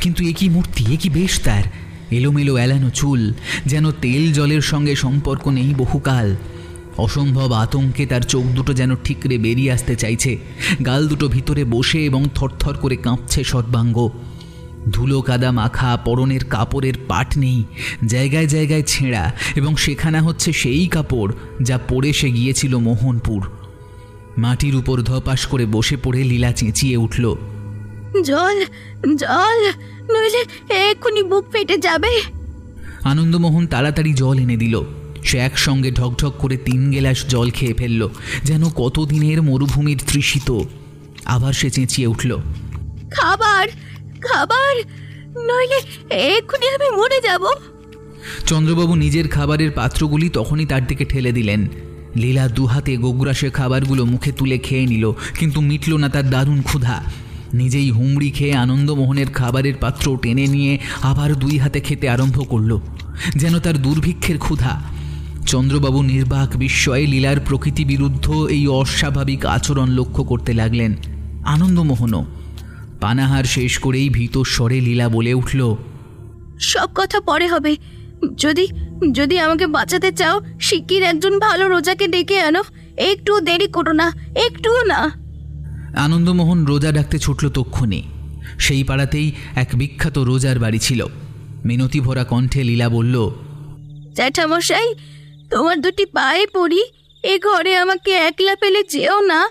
কিন্তু একই মূর্তি একই বেশ তার? এলোমেলো এলানো চুল, যেন তেল জলের সঙ্গে সম্পর্ক নেই বহুকাল। অসম্ভব আতঙ্কে তার চোখ দুটো যেন ঠিকরে বেরিয়ে আসতে চাইছে। গাল দুটো ভিতরে বসে এবং থরথর করে কাঁপছে সর্বাঙ্গ। ধুলো কাদা মাখা, পরনের কাপড়ের পাট নেই, জায়গায় জায়গায় ছেঁড়া এবং সেখানা হচ্ছে সেই কাপড় যা পরে সে গিয়েছিল মোহনপুর। মাটির উপর ধপাস করে বসে পড়ে লীলা চেঁচিয়ে উঠল। জল জল নইলে এক্ষুনি বুক ফেটে যাবে। আনন্দমোহন তাড়াতাড়ি জল এনে দিল। সে একসঙ্গে ঢকঢক করে তিন গেলাস জল খেয়ে ফেলল যেন কতদিনের মরুভূমির তৃষিত। আবার সে চেঁচিয়ে উঠল খাবার খাবার নইলে এক্ষুনি আমি মরে যাব। চন্দ্রবাবু নিজের খাবারের পাত্রগুলি তখনই তার দিকে ঠেলে দিলেন। লীলা দুহাতে গোগ্রাসে খাবারগুলো মুখে তুলে খেয়ে নিল কিন্তু মিটল না তার দারুণ ক্ষুধা। নিজেই হুমড়ি খেয়ে আনন্দমোহনের খাবারের পাত্র টেনে নিয়ে আবার দুই হাতে খেতে আরম্ভ করল, যেন তার দুর্ভিক্ষের ক্ষুধা। চন্দ্রবাবু নির্বাক বিস্ময়ে লীলার প্রকৃতি বিরুদ্ধ এই অস্বাভাবিক আচরণ লক্ষ্য করতে লাগলেন। আনন্দমোহনও পানাহার শেষ করেই ভীত স্বরে লীলা বলে উঠল, সব কথা পরে হবে। যদি যদি আমাকে বাঁচাতে চাও, শিগগির একজন ভালো রোজাকে ডেকে আনো। একটু দেরি করো না, একটুও না। আনন্দমোহন রোজা ডাকতে ছুটল তক্ষণে। সেই পাড়াতেই এক বিখ্যাত রোজার বাড়ি ছিল। মিনতি ভরা কণ্ঠে লীলা বলল জ্যাঠামশাই তোমার দুটি পায়ে পড়ি এ ঘরে আমাকে একলা পেলে যেও না?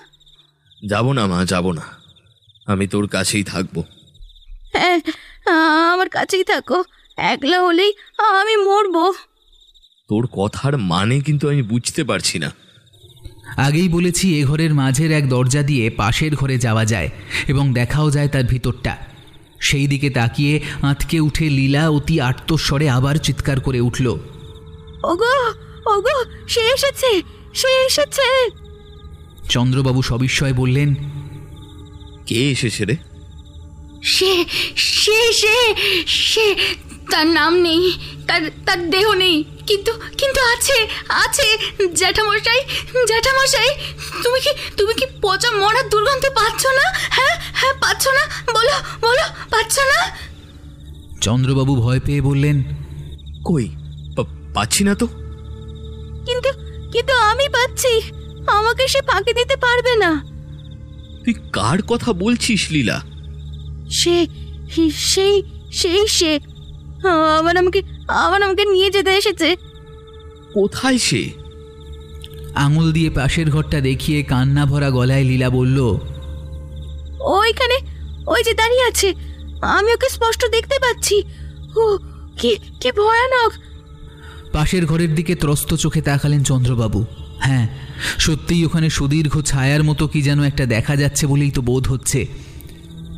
যাব না মা যাব না। আমি তোর কাছেই থাকব। হ্যাঁ আমার কাছেই থাকো। একলা হলেই আমি মরবো। তোর কথার মানে কিন্তু আমি বুঝতে পারছি না। আগেই বলেছি এ ঘরের মাঝের এক দরজা দিয়ে পাশের ঘরে যাওয়া যায় এবং দেখাও যায় তার ভিতরটা। সেই দিকে তাকিয়ে আঁতকে উঠে লীলা অতি আর্তস্বরে আবার চিৎকার করে উঠল ওগো ওগো সে এসেছে সে এসেছে। চন্দ্রবাবু সবিস্ময় বললেন কে এসেছে রে? সে সে সে সে তার নাম নেই তার তার দেহ নেই কিন্তু কিন্তু আছে আছে জ্যাঠামশাই জ্যাঠামশাই তুমি কি তুমি কি পচা মরার দুর্গন্ধ পাচ্ছ না? হ্যাঁ হ্যাঁ পাচ্ছ না? বলো বলো পাচ্ছ না? চন্দ্রবাবু ভয় পেয়ে বললেন কই পাচ্ছি না তো। কিন্তু কিন্তু আমি পাচ্ছি আমাকে সে ফাঁকি দিতে পারবে না। তুই কার কথা বলছিস লীলা? সে সেই সেই সে আবার আমাকে আবার আমাকে নিয়ে যেতে এসেছে। কোথায় সে? আঙুল দিয়ে পাশের ঘরটা দেখিয়ে কান্না ভরা গলায় লীলা বলল ওইখানে ওই যে দাঁড়িয়ে আছে। আমি ওকে স্পষ্ট দেখতে পাচ্ছি। ও কি কি ভয়ানক। পাশের ঘরের দিকে ত্রস্ত চোখে তাকালেন চন্দ্রবাবু। হ্যাঁ সত্যিই ওখানে সুদীর্ঘ ছায়ার মতো কি যেন একটা দেখা যাচ্ছে বলেই তো বোধ হচ্ছে।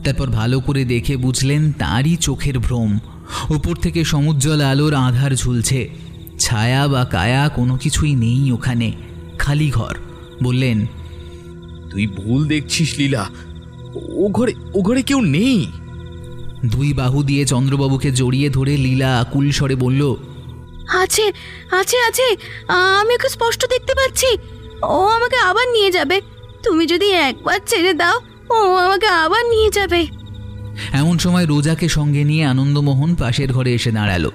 তারপর ভালো করে দেখে বুঝলেন তারই চোখের ভ্রম। উপর থেকে সমুজ্জ্বল আলোর আধার ঝুলছে। ছায়া বা কায়া কোনো কিছুই নেই ওখানে খালি ঘর। বললেন তুই ভুল দেখছিস লীলা। ও ঘরে ও ঘরে কেউ নেই? দুই বাহু দিয়ে চন্দ্রবাবুকে জড়িয়ে ধরে লীলা আকুল স্বরে বলল আছে আছে আছে। আমি ওকে স্পষ্ট দেখতে পাচ্ছি। ও আমাকে আবার নিয়ে যাবে। তুমি যদি একবার ছেড়ে দাও ও আমাকে আবার নিয়ে যাবে। এমন সময় রোজাকে সঙ্গে নিয়ে আনন্দমোহন পাশের ঘরে এসে দাঁড়াল।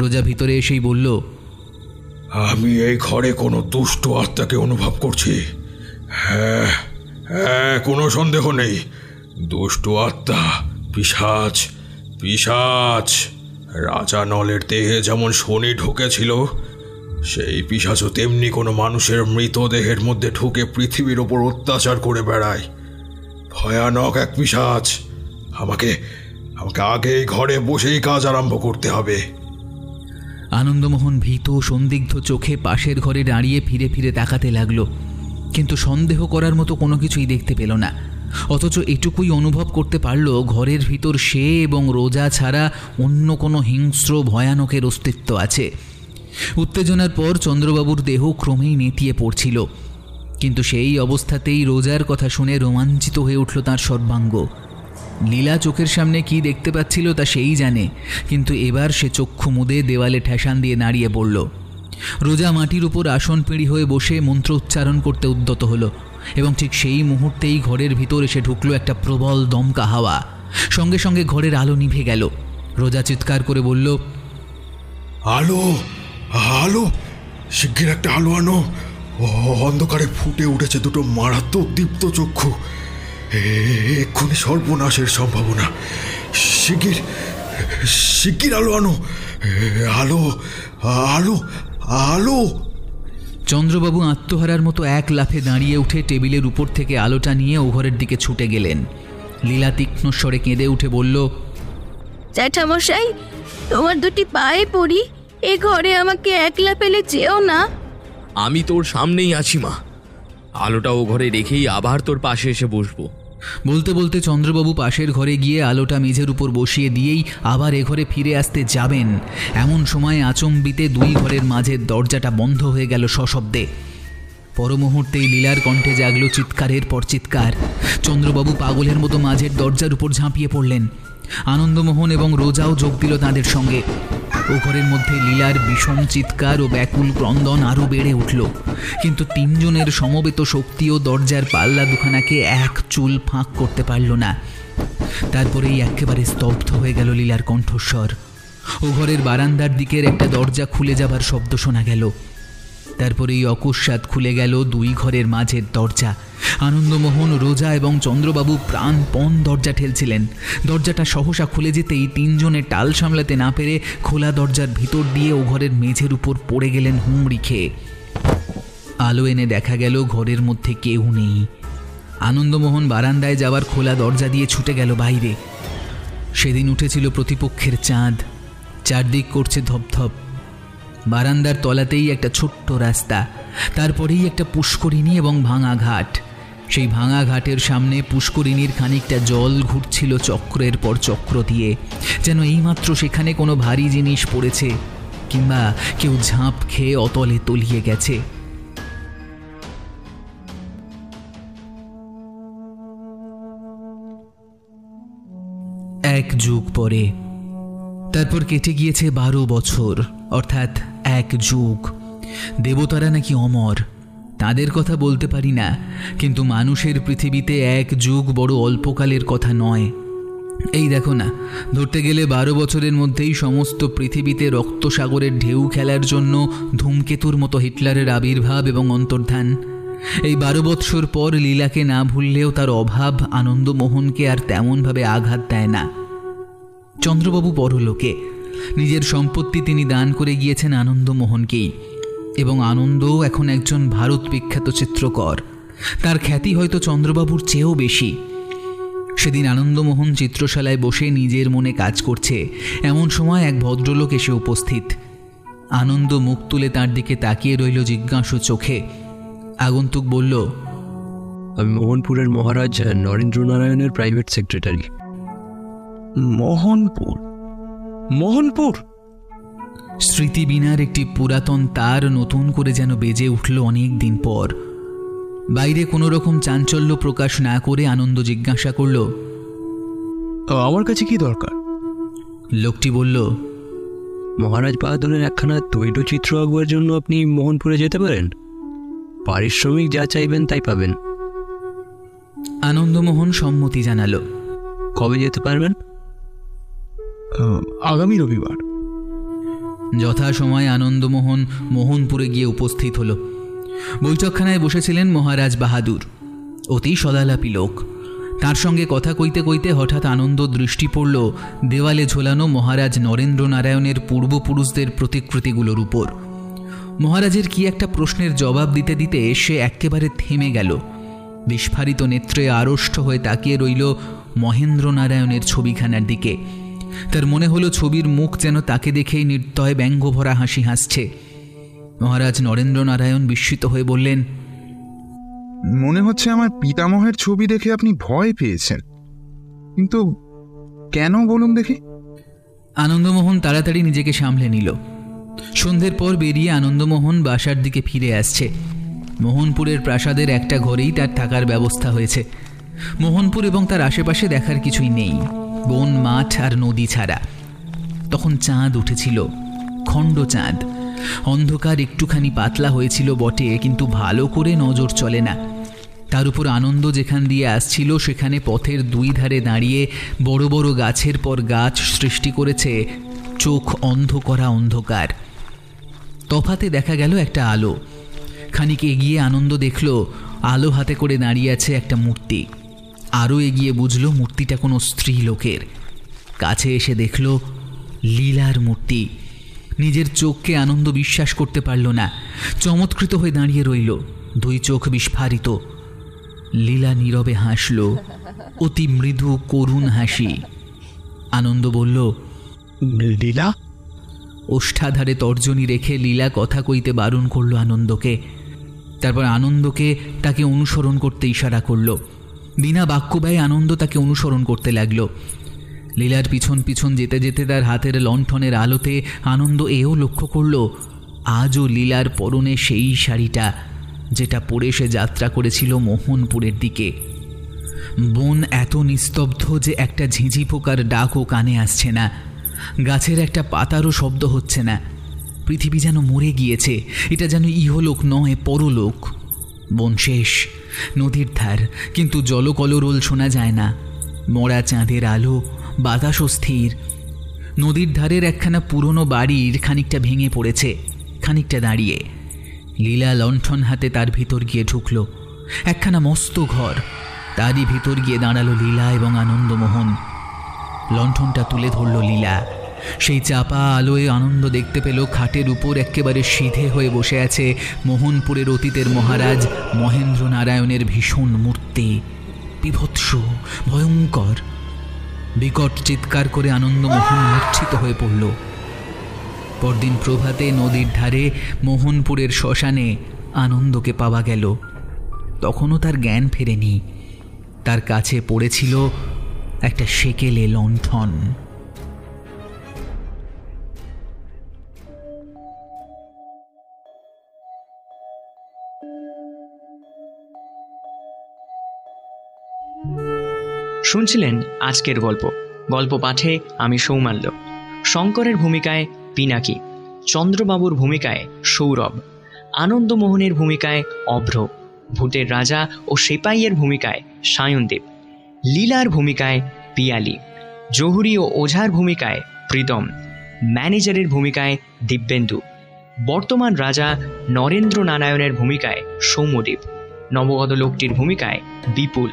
রোজা ভিতরে এসেই বলল, আমি এই ঘরে কোনো দুষ্ট আত্মাকে অনুভব করছি। হ্যাঁ হ্যাঁ কোনো সন্দেহ নেই। দুষ্টু আত্মা পিসাচ পিসাচ রাজা নলের দেহে যেমন শনি ঢুকেছিল, সেই পিসাচও তেমনি কোনো মানুষের মৃতদেহের মধ্যে ঢুকে পৃথিবীর ওপর অত্যাচার করে বেড়ায়। ভয়ানক এক পিসাচ আমাকে আমাকে আগেই ঘরে বসেই কাজ আরম্ভ করতে হবে। আনন্দমোহন ভীত সন্দিগ্ধ চোখে পাশের ঘরে দাঁড়িয়ে ফিরে ফিরে তাকাতে লাগল, কিন্তু সন্দেহ করার মতো কোনো কিছুই দেখতে পেল না। অথচ এটুকুই অনুভব করতে পারল ঘরের ভিতর সে এবং রোজা ছাড়া অন্য কোনো হিংস্র, ভয়ানকের অস্তিত্ব আছে। উত্তেজনার পর চন্দ্রবাবুর দেহ ক্রমেই নেতিয়ে পড়ছিল, কিন্তু সেই অবস্থাতেই রোজার কথা শুনে রোমাঞ্চিত হয়ে উঠল তার সর্বাঙ্গ। লীলা চোখের সামনে কি দেখতে পাচ্ছিল তা সেই জানে, কিন্তু এবার সে চক্ষু মুদে দেওয়ালে ঠেসান দিয়ে দাঁড়িয়ে পড়ল রোজা মাটির উপর আসন পিঁড়ি হয়ে বসে মন্ত্র উচ্চারণ করতে উদ্যত হলো, এবং ঠিক সেই মুহূর্তেই ঘরের ভিতর এসে ঢুকলো একটা প্রবল দমকা হাওয়া। সঙ্গে সঙ্গে ঘরের আলো নিভে গেল। রোজা চিৎকার করে বলল, আলো আলো, শিগগির একটা আলো আনো। অন্ধকারে ফুটে উঠেছে দুটো মারাত্মক দীপ্ত চক্ষু। এক্ষুনি সর্বনাশের সম্ভাবনা। শিগগির শিগগির আলো আনো। আলো আলো আলো। চন্দ্রবাবু আত্মহারার মতো এক লাফে দাঁড়িয়ে উঠে টেবিলের উপর থেকে আলোটা নিয়ে ও ঘরের দিকে ছুটে গেলেন। লীলা তীক্ষ্ণ স্বরে কেঁদে উঠে বলল জ্যাঠামশাই তোমার দুটি পায়ে পড়ি। এ ঘরে আমাকে একলা পেলে যেও না। আমি তোর সামনেই আছি মা। আলোটা ও ঘরে রেখেই আবার তোর পাশে এসে বসবো। বলতে বলতে চন্দ্রবাবু পাশের ঘরে গিয়ে আলোটা মেঝের উপর বসিয়ে দিয়েই আবার এ ঘরে ফিরে আসতে যাবেন। এমন সময় আচম্বিতে দুই ঘরের মাঝের দরজাটা বন্ধ হয়ে গেল সশব্দে। পরমুহূর্তেই লীলার কণ্ঠে জাগলো চিৎকারের পর চিৎকার। চন্দ্রবাবু পাগলের মতো মাঝের দরজার উপর ঝাঁপিয়ে পড়লেন। আনন্দমোহন এবং রোজাও যোগ দিল তাঁদের সঙ্গে। ও ঘরের মধ্যে লীলার বিষম চিৎকার ও ব্যাকুল ক্রন্দন আরও বেড়ে উঠল। কিন্তু তিনজনের সমবেত শক্তিও দরজার পাল্লা দুখানাকে এক চুল ফাঁক করতে পারল না। তারপরেই একেবারে স্তব্ধ হয়ে গেল লীলার কণ্ঠস্বর। ও ঘরের বারান্দার দিকের একটা দরজা খুলে যাবার শব্দ শোনা গেল। তারপরেই অকস্মাৎ খুলে গেল দুই ঘরের মাঝের দরজা। আনন্দমোহন, রোজা এবং চন্দ্রবাবু প্রাণপণ দরজা ঠেলছিলেন। দরজাটা সহসা খুলে যেতেই তিনজনে টাল সামলাতে না পেরে খোলা দরজার ভিতর দিয়ে ও ঘরের মেঝের উপর পড়ে গেলেন হুমড়ি খেয়ে। আলো এনে দেখা গেল ঘরের মধ্যে কেউ নেই। আনন্দমোহন বারান্দায় যাওয়ার খোলা দরজা দিয়ে ছুটে গেল বাইরে। সেদিন উঠেছিল প্রতিপক্ষের চাঁদ। চারদিক করছে ধপধপ। বারান্দার তলাতেই একটা ছোট্ট রাস্তা, তারপরেই একটা পুষ্করিণী এবং ভাঙা ঘাট। সেই ভাঙা ঘাটের সামনে পুষ্করিণীর খানিকটা জল ঘুরছিল চক্রের পর চক্র দিয়ে, যেন এইমাত্র সেখানে কোনো ভারী জিনিস পড়েছে, কিংবা কেউ ঝাঁপ খেয়ে অতলে তলিয়ে গেছে। এক যুগ পরে তারপর কেটে গিয়েছে বারো বছর, অর্থাৎ এক যুগ। দেবতারা নাকি অমর, তাদের কথা বলতে পারি না, কিন্তু মানুষের পৃথিবীতে এক যুগ বড় অল্পকালের কথা নয়। এই দেখো না, ধরতে গেলে বারো বছরের মধ্যেই সমস্ত পৃথিবীতে রক্তসাগরের ঢেউ খেলার জন্য ধূমকেতুর মতো হিটলারের আবির্ভাব এবং অন্তর্ধান। এই বারো বৎসর পর লীলাকে না ভুললেও তার অভাব, আনন্দমোহনকে আর তেমনভাবে আঘাত দেয় না। চন্দ্রবাবু পরলোকে নিজের সম্পত্তি তিনি দান করে গিয়েছেন আনন্দমোহনকেই। এবং আনন্দও এখন একজন ভারত বিখ্যাত চিত্রকর। তার খ্যাতি হয়তো চন্দ্রবাবুর চেয়েও বেশি। সেদিন আনন্দমোহন চিত্রশালায় বসে নিজের মনে কাজ করছে। এমন সময় এক ভদ্রলোক এসে উপস্থিত। আনন্দ মুখ তুলে তার দিকে তাকিয়ে রইল জিজ্ঞাসু চোখে। আগন্তুক বলল, আমি মোহনপুরের মহারাজ নরেন্দ্রনারায়ণের প্রাইভেট সেক্রেটারি মোহনপুর। মোহনপুর? স্মৃতিবীণার একটি পুরাতন তার নতুন করে যেন বেজে উঠল অনেক দিন পর। বাইরে কোনো রকম চাঞ্চল্য প্রকাশ না করে আনন্দ জিজ্ঞাসা করল আমার কাছে কি দরকার? লোকটি বলল মহারাজ বাহাদুরের একখানা তৈরি চিত্র আঁকবার জন্য আপনি মোহনপুরে যেতে পারেন। পারিশ্রমিক যা চাইবেন তাই পাবেন। আনন্দমোহন সম্মতি জানালো। কবে যেতে পারবেন? আগামী রবিবার। যথাসময় আনন্দমোহন মোহনপুরে গিয়ে উপস্থিত হল। বৈঠকখানায় বসেছিলেন মহারাজ বাহাদুর। অতি সদালাপী লোক। তার সঙ্গে কথা কইতে কইতে হঠাৎ আনন্দ দৃষ্টি পড়ল দেওয়ালে ঝোলানো মহারাজ নরেন্দ্র নারায়ণের পূর্বপুরুষদের প্রতিকৃতিগুলোর উপর। মহারাজের কি একটা প্রশ্নের জবাব দিতে দিতে সে একেবারে থেমে গেল। বিস্ফারিত নেত্রে আড়ষ্ট হয়ে তাকিয়ে রইল মহেন্দ্র নারায়ণের ছবিখানার দিকে। তার মনে হলো ছবির মুখ যেন তাকে দেখেই নির্দয় ব্যঙ্গ ভরা হাসি হাসছে। মহারাজ নরেন্দ্র নারায়ণ বিস্মিত হয়ে বললেন মনে হচ্ছে আমার পিতামহের ছবি দেখে আপনি ভয় পেয়েছেন। কিন্তু কেন বলুন দেখি? আনন্দমোহন তাড়াতাড়ি নিজেকে সামলে নিল। সন্ধ্যের পর বেরিয়ে আনন্দমোহন বাসার দিকে ফিরে আসছে। মোহনপুরের প্রাসাদের একটা ঘরেই তার থাকার ব্যবস্থা হয়েছে। মোহনপুর এবং তার আশেপাশে দেখার কিছুই নেই। বন, মাঠ আর নদী ছাড়া। তখন চাঁদ উঠেছিল, খণ্ড চাঁদ। অন্ধকার একটুখানি পাতলা হয়েছিল বটে, কিন্তু ভালো করে নজর চলে না। তার উপর আনন্দ যেখান দিয়ে আসছিল, সেখানে পথের দুই ধারে দাঁড়িয়ে বড় বড় গাছের পর গাছ সৃষ্টি করেছে, চোখ অন্ধ করা অন্ধকার। তফাতে দেখা গেল একটা আলো। খানিক এগিয়ে আনন্দ দেখল, আলো হাতে করে দাঁড়িয়ে আছে একটা মূর্তি। আরও এগিয়ে বুঝল মূর্তিটা কোনো স্ত্রী লোকের। কাছে এসে দেখল লীলার মূর্তি। নিজের চোখকে আনন্দ বিশ্বাস করতে পারল না। চমৎকৃত হয়ে দাঁড়িয়ে রইল। দুই চোখ বিস্ফারিত। লীলা নীরবে হাসল। অতি মৃদু করুণ হাসি। আনন্দ বলল লীলা? ওষ্ঠাধারে তর্জনী রেখে লীলা কথা কইতে বারণ করল আনন্দকে। তারপর আনন্দকে তাকে অনুসরণ করতে ইশারা করল। বিনা বাক্য ব্যয় আনন্দ তাকে অনুসরণ করতে লাগল। লীলার পিছন পিছন যেতে যেতে তার হাতের লণ্ঠনের আলোতে আনন্দ এও লক্ষ্য করল, আজও লীলার পরনে সেই শাড়িটা, যেটা পরে সে যাত্রা করেছিল মোহনপুরের দিকে। বন এত নিস্তব্ধ যে একটা ঝিঁঝি পোকার ডাকও কানে আসছে না। গাছের একটা পাতারও শব্দ হচ্ছে না। পৃথিবী যেন মরে গিয়েছে, এটা যেন ইহলোক নয়, পরলোক। বন শেষ, নদীর ধার। কিন্তু জলকলরোল শোনা যায় না। মরা চাঁদের আলো, বাতাসও স্থির। নদীর ধারের একখানা পুরনো বাড়ির খানিকটা ভেঙে পড়েছে, খানিকটা দাঁড়িয়ে। লীলা লণ্ঠন হাতে তার ভিতর গিয়ে ঢুকল। একখানা মস্ত ঘর, তারই ভিতর গিয়ে দাঁড়াল লীলা এবং আনন্দমোহন। লণ্ঠনটা তুলে ধরল লীলা। সেই চাপা আলোয় আনন্দ দেখতে পেল খাটের উপর একেবারে সিধে হয়ে বসে আছে মোহনপুরের অতীতের মহারাজ মহেন্দ্র নারায়ণের ভীষণ মূর্তি। বিভৎস, ভয়ঙ্কর। বিকট চিৎকার করে আনন্দমোহন মূর্ছিত হয়ে পড়ল। পরদিন প্রভাতে নদীর ধারে মোহনপুরের শ্মশানে আনন্দকে পাওয়া গেল। তখনও তার জ্ঞান ফেরেনি। তার কাছে পড়েছিল একটা সেকেলে লণ্ঠন। শুনছিলেন আজকের গল্প। গল্প পাঠে আমি সৌমাল্য। শঙ্করের ভূমিকায় পিনাকি। চন্দ্রবাবুর ভূমিকায় সৌরভ। আনন্দমোহনের ভূমিকায় অভ্র। ভূতের রাজা ও সেপাইয়ের ভূমিকায় সায়নদেব লীলার ভূমিকায় পিয়ালি। জহুরি ও ওঝার ভূমিকায় প্রীতম। ম্যানেজারের ভূমিকায় দিব্যেন্দু। বর্তমান রাজা নরেন্দ্র নারায়ণের ভূমিকায় সৌম্যদেব নবগত লোকটির ভূমিকায় বিপুল।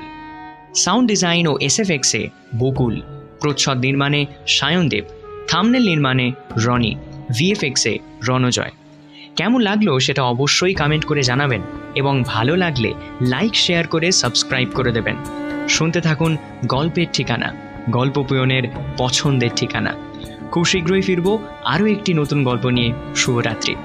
সাউন্ড ডিজাইন ও এসএফএক্সে বকুল, প্রচ্ছদ নির্মাণে সায়নদেব, থামনেল নির্মাণে রনি ভিএফএক্সে রণজয়। কেমন লাগল সেটা অবশ্যই কমেন্ট করে জানাবেন এবং ভালো লাগলে লাইক শেয়ার করে সাবস্ক্রাইব করে দেবেন। শুনতে থাকুন গল্পের ঠিকানা, গল্প পুয়নের পছন্দের ঠিকানা। খুব শীঘ্রই ফিরবো আরও একটি নতুন গল্প নিয়ে। শুভরাত্রি।